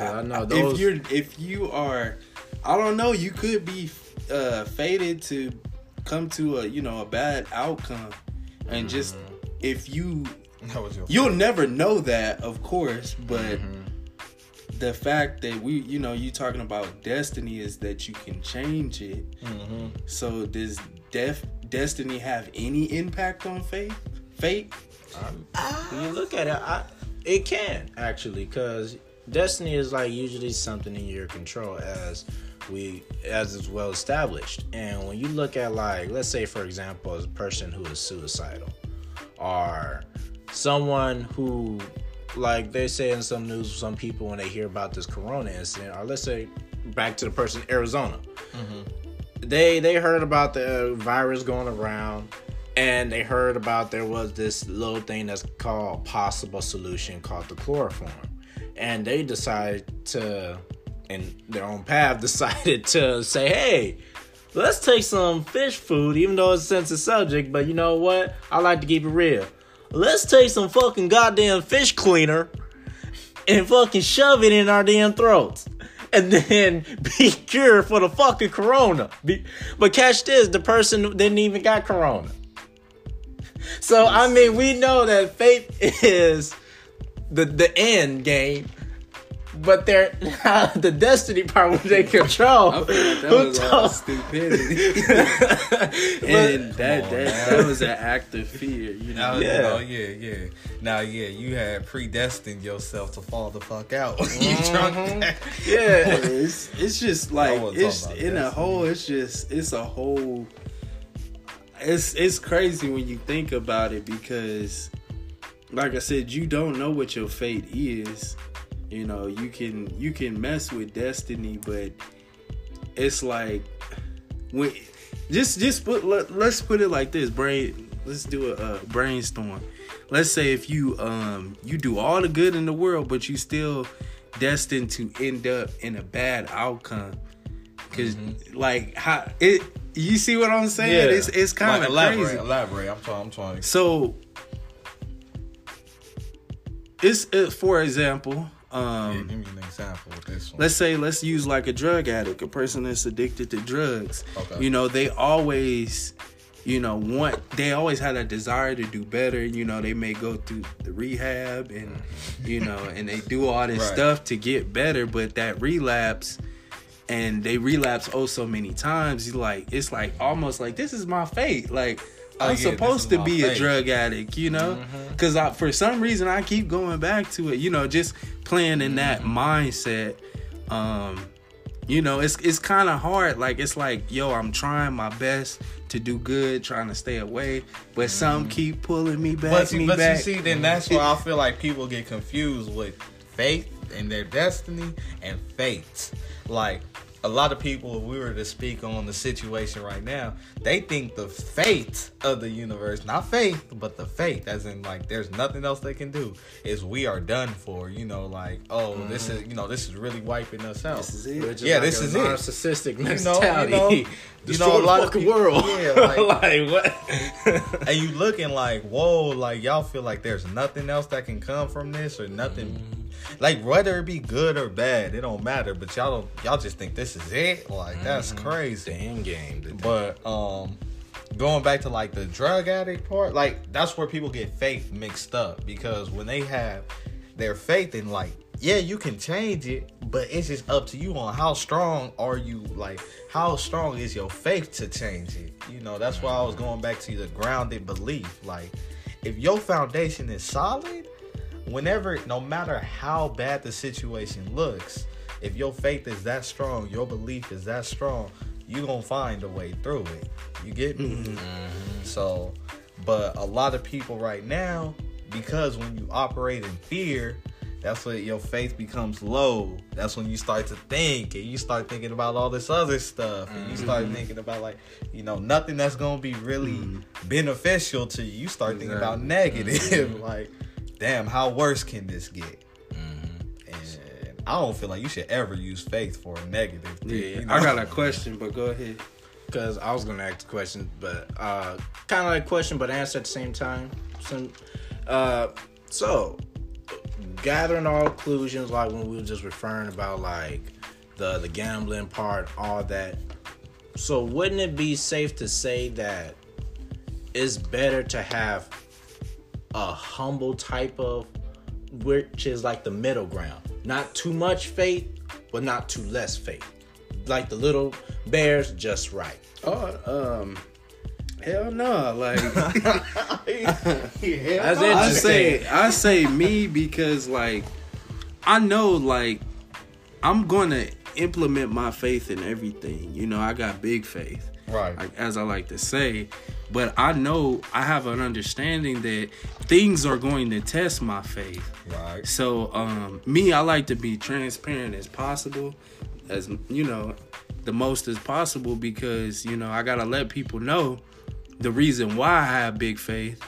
B: I know those.
A: if you're if you are, I don't know, you could be uh fated to come to a you know a bad outcome, and just if you
C: That was your
A: You'll never know that, of course, but
B: Mm-hmm.
A: the fact that we, you know, you talking about destiny is that you can change it.
C: Mm-hmm.
A: So does def destiny have any impact on fate? Fate? Um, ah.
B: when you look at it, I, it can actually, because destiny is like usually something in your control, as we as is well established. And when you look at like, let's say for example, a person who is suicidal, or someone who, like they say in some news, some people when they hear about this corona incident, or let's say back to the person in Arizona, mm-hmm. They they heard about the virus going around and they heard about there was this little thing that's called possible solution called the chloroform. And they decided to in their own path decided to say hey let's take some fish food even though it's a sensitive subject but you know what? I like to keep it real. Let's take some fucking goddamn fish cleaner and fucking shove it in our damn throats. And then be cured for the fucking corona. Be- but catch this, the person didn't even got corona. So I mean, we know that fate is the the end game, but they're the destiny part which they control.
A: I like that
B: Who
A: was all
B: told-
A: stupidity.
B: But-
A: and that,
C: on,
A: that, that was an act of fear, you
C: Now,
A: know.
C: you
B: Yeah.
C: know, yeah, yeah. Now, yeah, you had predestined yourself to fall the fuck out. you
B: Mm-hmm.
C: drunk that.
B: yeah.
A: it's it's just like
C: wasn't
A: it's
C: talking about
A: in a
C: destiny.
A: whole it's just it's a whole it's it's crazy when you think about it because like I said you don't know what your fate is you know you can you can mess with destiny but it's like when just just put let, let's put it like this brain let's do a, uh brainstorm let's say if you um you do all the good in the world but you still destined to end up in a bad outcome because like how it you see what i'm saying
B: Yeah.
A: it's it's kind of
C: elaborate,
A: crazy
C: elaborate. I'm trying. I'm trying.
A: so it's it, for example um
C: give me an example with this one.
A: let's say let's use like a drug addict a person that's addicted to drugs
C: Okay.
A: you know they always you know want they always had a desire to do better you know they may go through the rehab and you know and they do all this
C: Right.
A: stuff to get better but that relapse and they relapse oh so many times you like it's like almost like this is my fate like I'm
C: oh, yeah,
A: supposed to be a drug addict, you know, mm-hmm. because I for some reason I keep going back to it, you know, just playing in that mm-hmm. mindset. Um, you know, it's it's kind of hard. Like it's like, yo, I'm trying my best to do good, trying to stay away, but some mm-hmm. keep pulling me back,
C: But,
A: me
C: but
A: back.
C: you see, then that's where I feel like people get confused with faith and their destiny and fate. Like a lot of people, if we were to speak on the situation right now, they think the fate of the universe, not faith, but the fate, as in like there's nothing else they can do, is we are done for. You know, like oh, this is you know this is really wiping us out.
A: This is it.
E: Which
C: Yeah,
E: like
C: this
E: a
C: is it.
E: narcissistic
C: know- you
E: mentality.
C: know- you
E: Destroy
C: know, a
E: the
C: lot of
E: fucking
C: people-
E: world.
C: yeah, like-
E: like what?
C: and you looking like whoa, like y'all feel like there's nothing else that can come from this or nothing. Like whether it be good or bad, it don't matter. But y'all don't, y'all just think this is it. Like that's crazy.
E: the end game. The
C: But um going back to like the drug addict part, like that's where people get faith mixed up because when they have their faith in like yeah, you can change it, but it's just up to you on how strong are you like how strong is your faith to change it. You know, that's why I was going back to the grounded belief. Like if your foundation is solid, whenever no matter how bad the situation looks, if your faith is that strong, your belief is that strong, you're gonna find a way through it. You get me? Mm-hmm. So, but a lot of people right now, because when you operate in fear, that's when your faith becomes low. That's when you start to think and you start thinking about all this other stuff. And you start mm-hmm. thinking about like, you know, nothing that's gonna be really mm-hmm. beneficial to you. You start thinking about negative. like, damn, how worse can this get? And I don't feel like you should ever use faith for a negative thing.
A: Yeah,
C: you know?
A: I got a question, but go ahead.
E: Because I was gonna ask a question, but uh, kind of like question, but answer at the same time. Some, uh, so gathering all conclusions, like when we were just referring about like the the gambling part, all that. So wouldn't it be safe to say that it's better to have a humble type of, which is like the middle ground, not too much faith, but not too less faith, like the little bears, just right.
A: Oh, um, hell no. Like,
E: That's
A: I say, I say me because like, I know like, I'm gonna implement my faith in everything. You know, I got big faith.
C: Right.
A: like, as I like to say. But I know I have an understanding that things are going to test my faith.
C: Right.
A: So, um, me, I like to be transparent as possible, as you know, the most as possible because you know I gotta let people know the reason why I have big faith,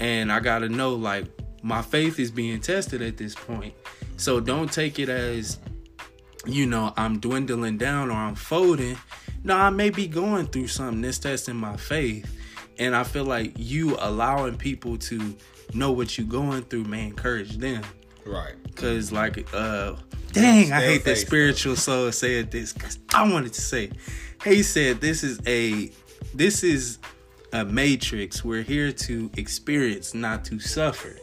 A: and I gotta know like my faith is being tested at this point. So don't take it as you know, I'm dwindling down or I'm folding. No, I may be going through something that's testing my faith. And I feel like you allowing people to know what you're going through may encourage them.
C: Right.
A: Cause like uh dang, I hate that spiritual soul said this because I wanted to say he said this is a this is a matrix. We're here to experience, not to suffer.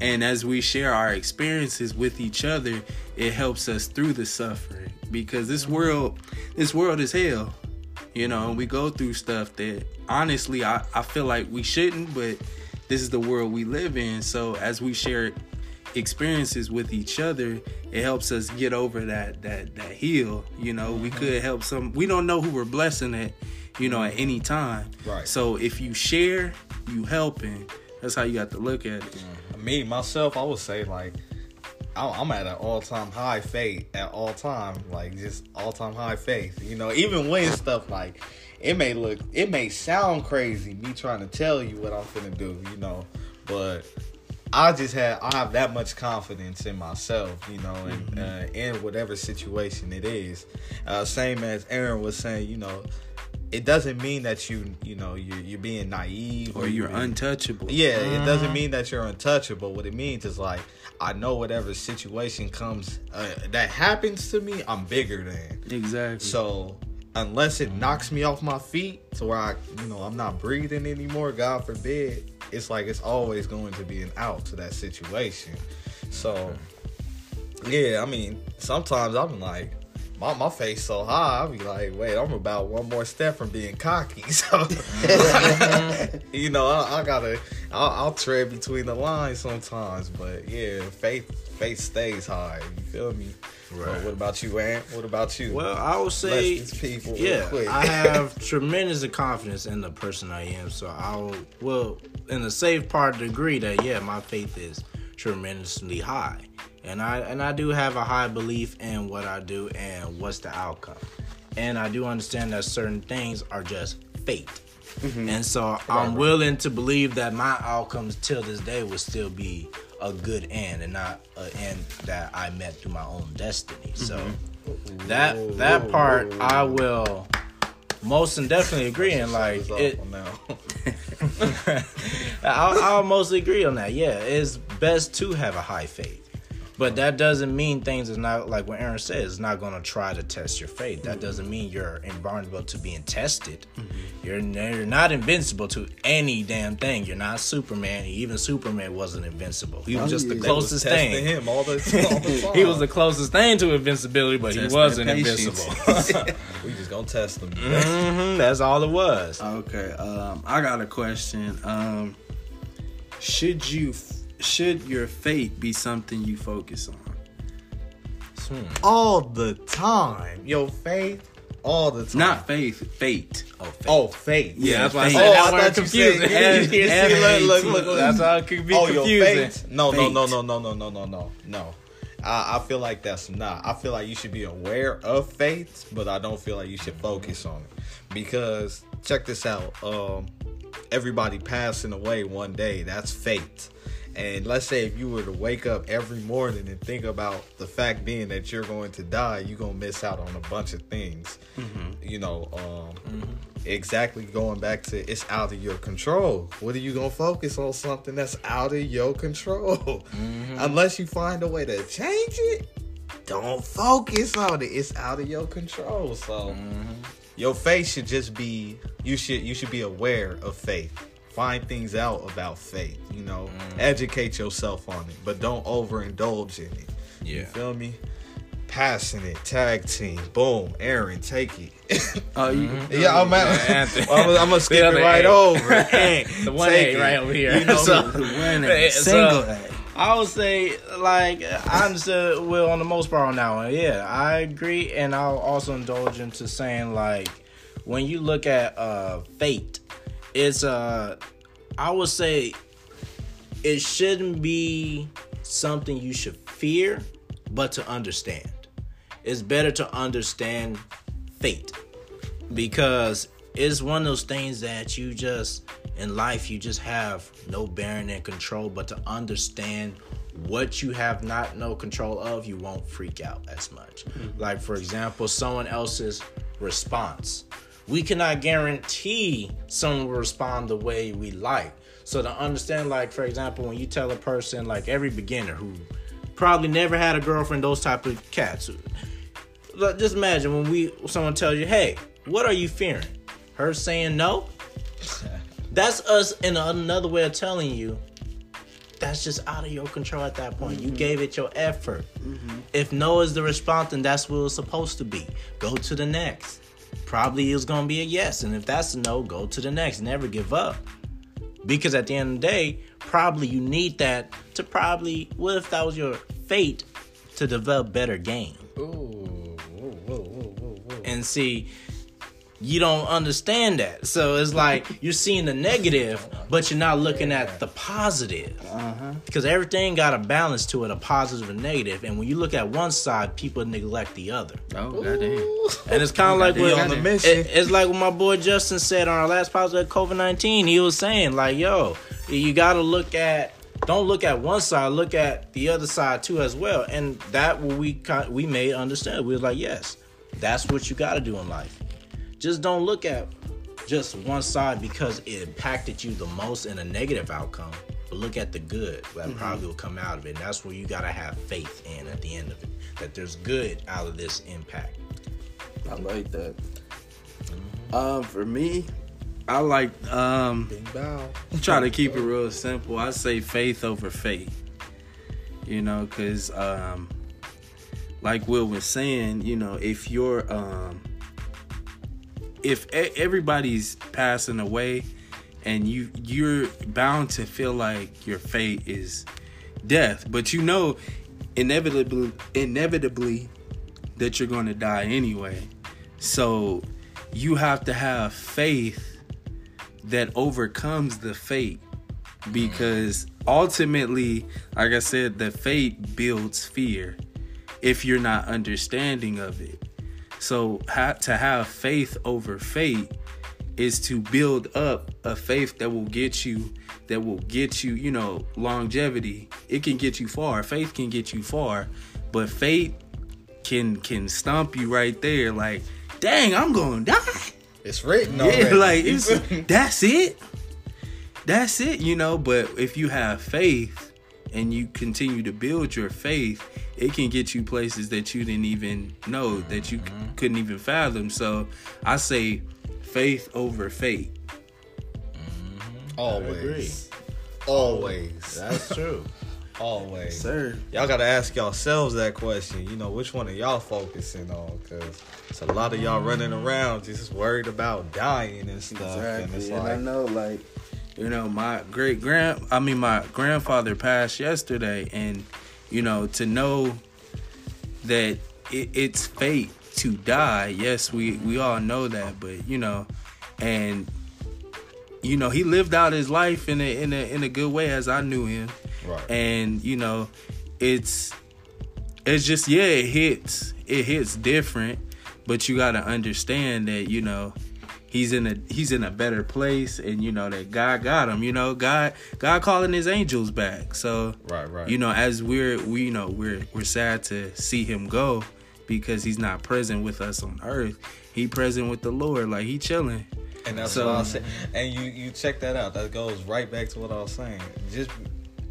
A: And as we share our experiences with each other, it helps us through the suffering. Because this world this world is hell. You know, and we go through stuff that honestly I, I feel like we shouldn't, but this is the world we live in. So as we share experiences with each other, it helps us get over that that that hill. You know, we mm-hmm. could help some we don't know who we're blessing at, you know, at any time.
C: Right.
A: So if you share, you helping. That's how you got to look at it.
C: Me myself, I would say like I'm at an all time high faith at all time, like just all time high faith. You know, even when stuff like it may look, it may sound crazy me trying to tell you what I'm gonna do, you know, but I just have I have that much confidence in myself, you know, and uh, in whatever situation it is. Uh, same as Aaron was saying, you know, it doesn't mean that you you know you're you're being naive
A: Or you're
C: being-
A: untouchable.
C: yeah, it doesn't mean that you're untouchable. What it means is like I know whatever situation comes uh, that happens to me, I'm bigger than.
A: Exactly.
C: So unless it knocks me off my feet to where I, you know, I'm not breathing anymore, God forbid, it's like it's always going to be an out to that situation. So yeah, I mean, sometimes I'm like. My, my face so high, I'll be like, wait, I'm about one more step from being cocky. So, you know, I, I gotta, I'll, I'll tread between the lines sometimes. But yeah, faith, faith stays high. You feel me?
E: Right.
C: But what about you, Ant? What about you?
E: Well, I would say,
C: people
E: yeah. I have tremendous confidence in the person I am. So I'll, well, in the safe part, agree that yeah, my faith is tremendously high.
B: And I and I do have a high belief in what I do and what's the outcome. And I do understand that certain things are just fate. And so I'm willing to believe that my outcomes till this day will still be a good end and not an end that I met through my own destiny. So that that part I will most and definitely agree in like it, I'll, I'll mostly agree on that. Yeah, it's best to have a high faith. But that doesn't mean things is not like what Aaron says, it's not gonna try to test your faith. That doesn't mean you're invulnerable to being tested. You're you're not invincible to any damn thing. You're not Superman. Even Superman wasn't invincible. He was just the closest thing.
C: him all the, all the.
B: He was the closest thing to invincibility, but he wasn't invincible.
C: we just gonna test him.
B: hmm that's all it was.
A: Okay, um, I got a question. Um, should you, should your fate be something you focus on?
C: all the time. Yo, faith, all the time.
A: Not faith, fate.
B: Oh, faith.
C: oh faith.
A: Yeah,
B: that's why I said
C: Oh,
B: that
C: I
B: word
C: thought you said-
B: You see, look, look, look, That's how it could be
C: Oh, your
B: confusing.
C: faith? No, no, no, no, no, no, no, no, no, no. I, I feel like that's not. I feel like you should be aware of faith, but I don't feel like you should focus on it because check this out. Um, everybody passing away one day. That's fate. And let's say if you were to wake up every morning and think about the fact being that you're going to die, you're gonna miss out on a bunch of things. Mm-hmm. You know, um, mm-hmm. exactly going back to it's out of your control. What are you gonna focus on something that's out of your control? Mm-hmm. Unless you find a way to change it, don't focus on it. It's out of your control. So your faith should just be you should you should be aware of faith. Find things out about faith, you know, mm. educate yourself on it, but don't overindulge in it. You
B: Yeah.
C: feel me? Passionate, tag team, boom, Aaron, take it.
A: Oh, you, mm-hmm.
C: Yeah, I'm, at,
B: Anthony.
C: I'm, I'm gonna skip it right
B: A.
C: over. Hey,
B: The one
C: take
B: A
C: it.
B: right over here.
C: You know,
B: So-
A: the winning
B: Hey, eh, so-
A: single A.
B: I would say, like, I understood well on the most part on that one. Yeah, I agree, and I'll also indulge into saying, like, when you look at uh fate, it's uh, I would say it shouldn't be something you should fear, but to understand. It's better to understand fate because it's one of those things that you just in life you just have no bearing and control but to understand what you have not no control of you won't freak out as much. Like for example someone else's response we cannot guarantee someone will respond the way we like so to understand like for example when you tell a person like every beginner who probably never had a girlfriend those type of cats just imagine when we someone tells you, "Hey, what are you fearing?" Her saying no. That's us in another way of telling you. That's just out of your control at that point. You mm-hmm. gave it your effort. Mm-hmm. If no is the response, then that's what it's supposed to be. Go to the next. Probably it's gonna be a yes, and if that's a no, go to the next. Never give up. Because at the end of the day, probably you need that to probably. What if that was your fate to develop better game? and see you don't understand that so it's like you're seeing the negative but you're not looking at the positive uh-huh. because everything got a balance to it a positive and negative. negative and when you look at one side people neglect the other
A: Oh, goddamn.
B: and it's kind of oh, like
A: Be
B: what
A: on the
C: mission.
B: it- it's like what my boy Justin said on our last podcast COVID nineteen. He was saying like, "Yo, you got to look at." Don't look at one side. Look at the other side too, as well, and that we kind we made understand. We was like, yes, that's what you got to do in life. Just don't look at just one side because it impacted you the most in a negative outcome. But look at the good that probably will come out of it. And that's where you gotta have faith in at the end of it. That there's good out of this impact.
A: I like that. Um, for me, I like um
C: Bing
A: try to keep it real simple. I say faith over faith. You know, cause um, like Will was saying, you know, if you're um, if everybody's passing away, and you you're bound to feel like your fate is death, but you know, inevitably, inevitably, that you're going to die anyway. So you have to have faith that overcomes the fate because ultimately, like I said, the fate builds fear if you're not understanding of it. So ha- to have faith over faith is to build up a faith that will get you that will get you, you know, longevity. It can get you far. Faith can get you far, but faith can can stomp you right there like, "Dang, I'm going to die."
C: It's written
A: Yeah,
C: already.
A: like it's that's it. That's it, you know. But if you have faith and you continue to build your faith, it can get you places that you didn't even know that you c-
C: Mm-hmm.
A: couldn't even fathom. So I say faith over faith.
C: always, always,
B: That's true.
C: always.
A: Sir.
C: Y'all gotta ask yourselves that question. You know, which one are y'all focusing on? Because it's a lot of y'all running around just worried about dying and stuff. And it's
A: Exactly. And I know, like, you know, my great grand, I mean, my grandfather passed yesterday, and you know, to know that it, it's fate to die. Yes, we we all know that, but you know, and you know, he lived out his life in a in a in a good way as I knew him,
C: right.
A: and you know, it's it's just yeah, it hits it hits different, but you got to understand that you know he's in a he's in a better place and you know that God got him you know God God calling his angels back so
C: Right, right.
A: you know as we're we you know we're we're sad to see him go because he's not present with us on earth he present with the Lord like he chilling
C: And that's
A: So-
C: what I said. And you you check that out. That goes right back to what I was saying. Just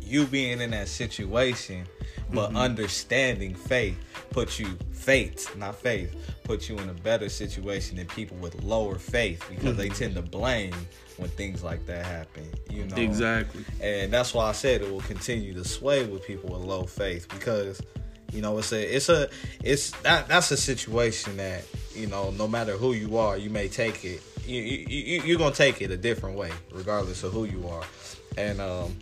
C: you being in that situation, but
A: Mm-hmm.
C: understanding faith puts you faith, not faith, puts you in a better situation than people with lower faith because they
A: Mm-hmm.
C: tend to blame when things like that happen. You know
A: exactly
C: and that's why I said it will continue to sway with people with low faith because you know it's a it's a it's that that's a situation that you know no matter who you are you may take it you, you, you you're gonna take it a different way regardless of who you are and um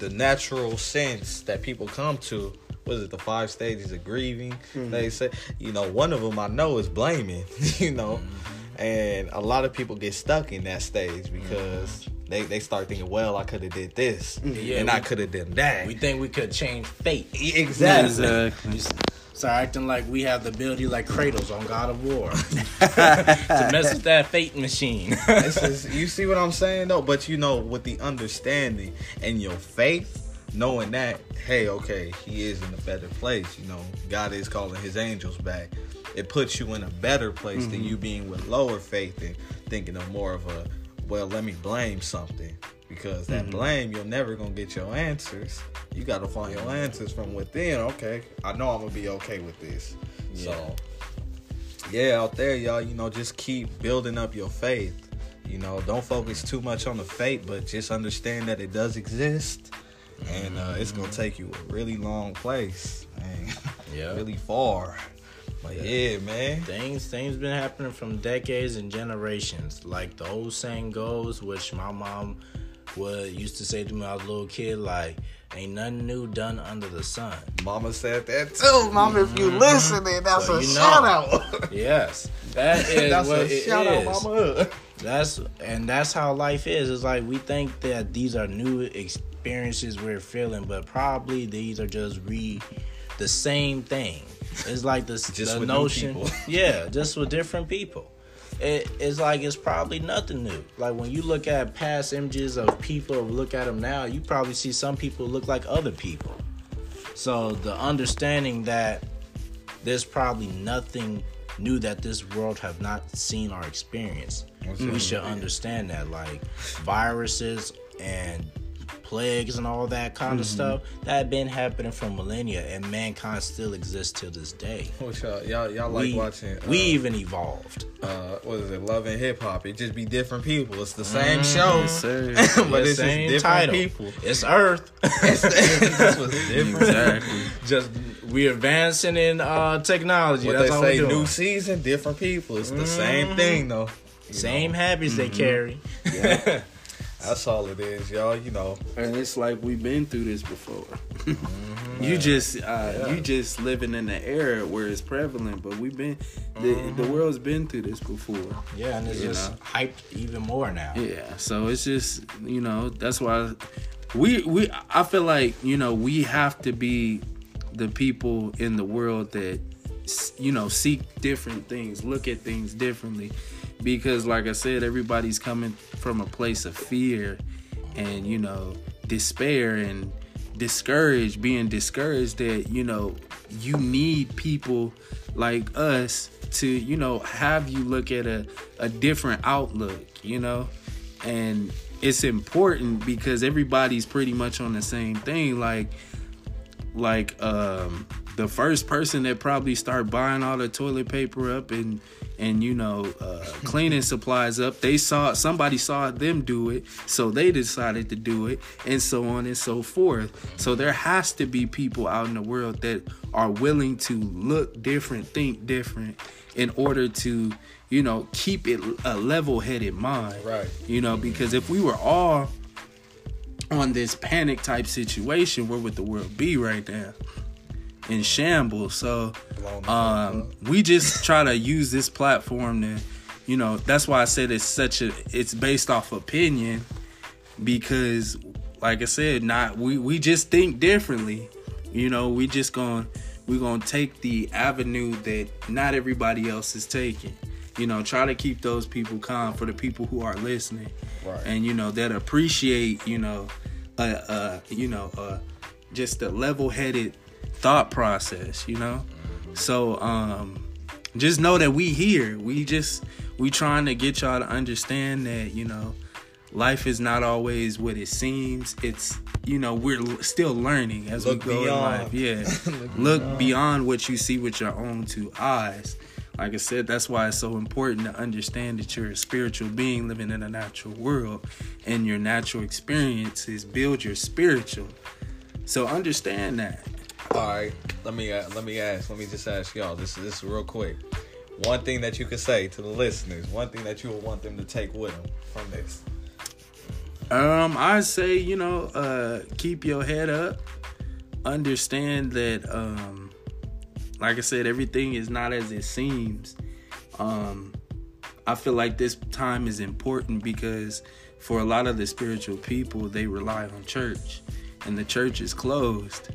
C: the natural sense that people come to was it the five stages of grieving? Mm-hmm. They say you know one of them i know is blaming you know? Mm-hmm. And a lot of people get stuck in that stage because mm-hmm. they, they start thinking well i could have did this
B: Yeah,
C: and i could have done that.
B: We think we could change fate.
C: exactly.
A: Exactly
B: Start acting like we have the ability like Kratos on God of War to mess with that fate machine.
C: This is- you see what I'm saying though? But you know, with the understanding and your faith, knowing that, hey, okay, he is in a better place. You know, God is calling his angels back. It puts you in a better place than mm-hmm. you being with lower faith and thinking of more of a, well, let me blame something. Because that blame, you're never gonna get your answers. You gotta find your answers from within. Okay, I know I'm gonna be okay with this. So yeah, out there, y'all, you know, just keep building up your faith. You know, don't focus too much on the fate, but just understand that it does exist. And uh, it's gonna take you a really long place. And
B: Yeah.
C: really far. But yeah, man.
B: things things been happening from decades and generations. Like the old saying goes, which my mom would used to say to me when I was a little kid, like, ain't nothing new done under the sun.
C: Mama said that too. Mama, if you mm-hmm. listening, that's
B: So
C: a shout out.
B: Yes. That is
C: that's
B: what
C: a
B: it
C: shout out, mama.
B: That's and that's how life is. It's like we think that these are new experiences we're feeling, but probably these are just re the same thing. It's like this the notion,
C: people.
B: yeah, just with different people. It, it's like it's probably nothing new. Like when you look at past images of people, or look at them now, you probably see some people look like other people. So the understanding that there's probably nothing new that this world have not seen or experienced. We should understand that, like viruses and plagues and all that kind of stuff that had been happening for millennia, and mankind still exists till this day.
C: What y'all, y'all, y'all like
B: we,
C: watching? Uh,
B: we even evolved.
C: uh, what is it? Love and hip hop. It just be different people. It's the same show,
A: Yes, sir.
C: but
B: The
C: it's just different
B: title.
C: people.
B: It's Earth.
C: this was different.
A: exactly
B: Just we advancing in uh, technology.
C: What
B: That's
C: they
B: all
C: say,
B: we're doing.
C: new season, different people. It's the same thing though. You
B: Same
C: know,
B: habits they carry.
C: that's all it is, y'all. You know,
A: and it's like we've been through this before. you just uh, you just living in the era where it's prevalent, but we've been the the world's been through this before.
B: Yeah, and it's just
A: know.
B: hyped even more now.
A: Yeah, so it's just you know that's why we we I feel like you know we have to be the people in the world that you know seek different things, look at things differently, because like I said, everybody's coming from a place of fear and you know despair and discouraged, being discouraged that you know you need people like us to you know have you look at a a different outlook, you know, and it's important because everybody's pretty much on the same thing. Like like um the first person that probably start buying all the toilet paper up and and you know uh cleaning supplies up they saw somebody saw them do it so they decided to do it and so on and so forth. So there has to be people out in the world that are willing to look different think different in order to you know keep it a level-headed mind.
C: Right.
A: you know because if we were all on this panic type situation where would the world be right now in shambles. So
C: Blown the fuck
A: um we just try to use this platform to you know that's why i said it's such a it's based off opinion because like i said not we we just think differently. You know we just gonna we gonna take the avenue that not everybody else is taking. You know try to keep those people calm for the people who are listening.
C: Right.
A: and you know that appreciate you know uh uh you know uh just a level-headed thought process you know? So um just know that we here. We just we trying to get y'all to understand that you know life is not always what it seems. It's you know we're still learning as
C: Look
A: we go
C: beyond.
A: in life. yeah. Look beyond what you see with your own two eyes. Like I said, that's why it's so important to understand that you're a spiritual being living in a natural world, and your natural experiences build your spiritual. So understand that.
C: All right, let me uh, let me ask. Let me just ask y'all. This this is real quick. One thing that you could say to the listeners. One thing that you would want them to take with them from this.
A: Um, I say you know, uh, keep your head up. Understand that, um, like I said, everything is not as it seems. Um, I feel like this time is important because for a lot of the spiritual people, they rely on church, and the church is closed.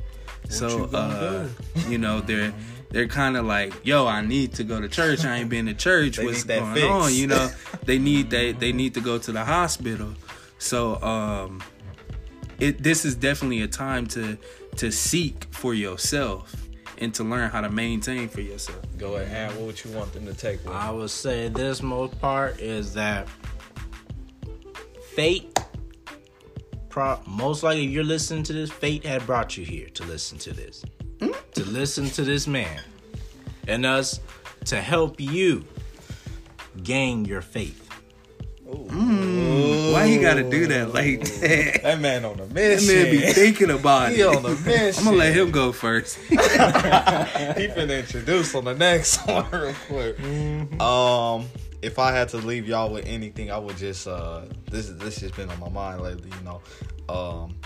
A: So,
C: you
A: uh, you know, they're they're kind of like, "Yo, I need to go to church. I ain't been to church.
C: They
A: What's going
C: fix."
A: on?" You know, they need they they need to go to the hospital. So, um, it this is definitely a time to to seek for yourself and to learn how to maintain for yourself.
C: Go ahead. What would you want them to take with?
B: I would say this most part is that fate. Pro- most likely, if you're listening to this, fate had brought you here to listen to this, mm. to listen to this man, and us to help you gain your faith. Mm.
A: Why he got to do that like that?
C: That man on a
A: That man be thinking about
C: he
A: it.
C: on a mission.
A: I'm gonna let him go first.
C: he finna introduce on the next one real quick. Mm-hmm. Um, if I had to leave y'all with anything, I would just uh, this this has been on my mind lately. You know, um,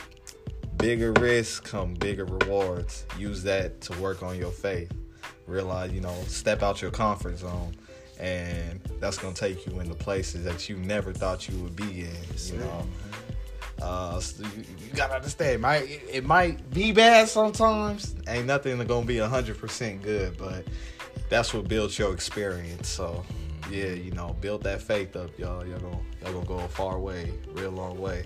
C: bigger risks come bigger rewards. Use that to work on your faith. Realize, you know, step out your comfort zone. And that's gonna take you into places that you never thought you would be in. You know, uh, so you, you gotta understand, might it, it might be bad sometimes. Ain't nothing gonna be hundred percent good, but that's what builds your experience. So yeah, you know, build that faith up, y'all. Y'all gonna y'all gonna go a far way, real long way.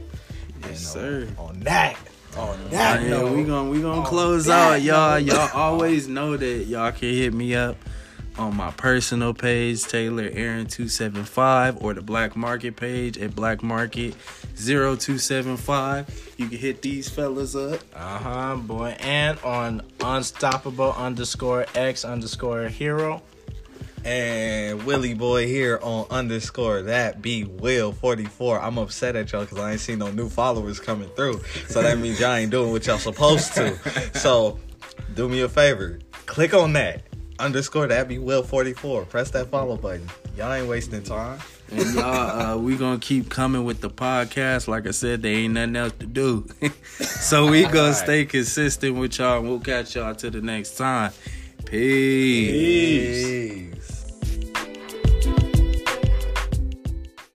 A: Yes,
C: And, uh,
A: sir.
C: On that, on that
A: Yeah,
C: note,
A: we gonna we gonna close out, y'all. Y'all always know that y'all can hit me up on my personal page, Taylor Aaron two seven five, or the Black Market page at Black Market 0275. You can hit these fellas up.
B: Uh huh, boy. And on unstoppable underscore x underscore hero.
C: And Willie Boy here on underscore that be Will 44. I'm upset at y'all because I ain't seen no new followers coming through. So that means y'all ain't doing what y'all supposed to. So do me a favor. Click on that. Underscore that be Will 44. Press that follow button. Y'all ain't wasting time.
A: And y'all, uh, we gonna keep coming with the podcast. Like I said, there ain't nothing else to do. so we gonna
C: Alright.
A: stay consistent with y'all and we'll catch y'all till the next time. Peace.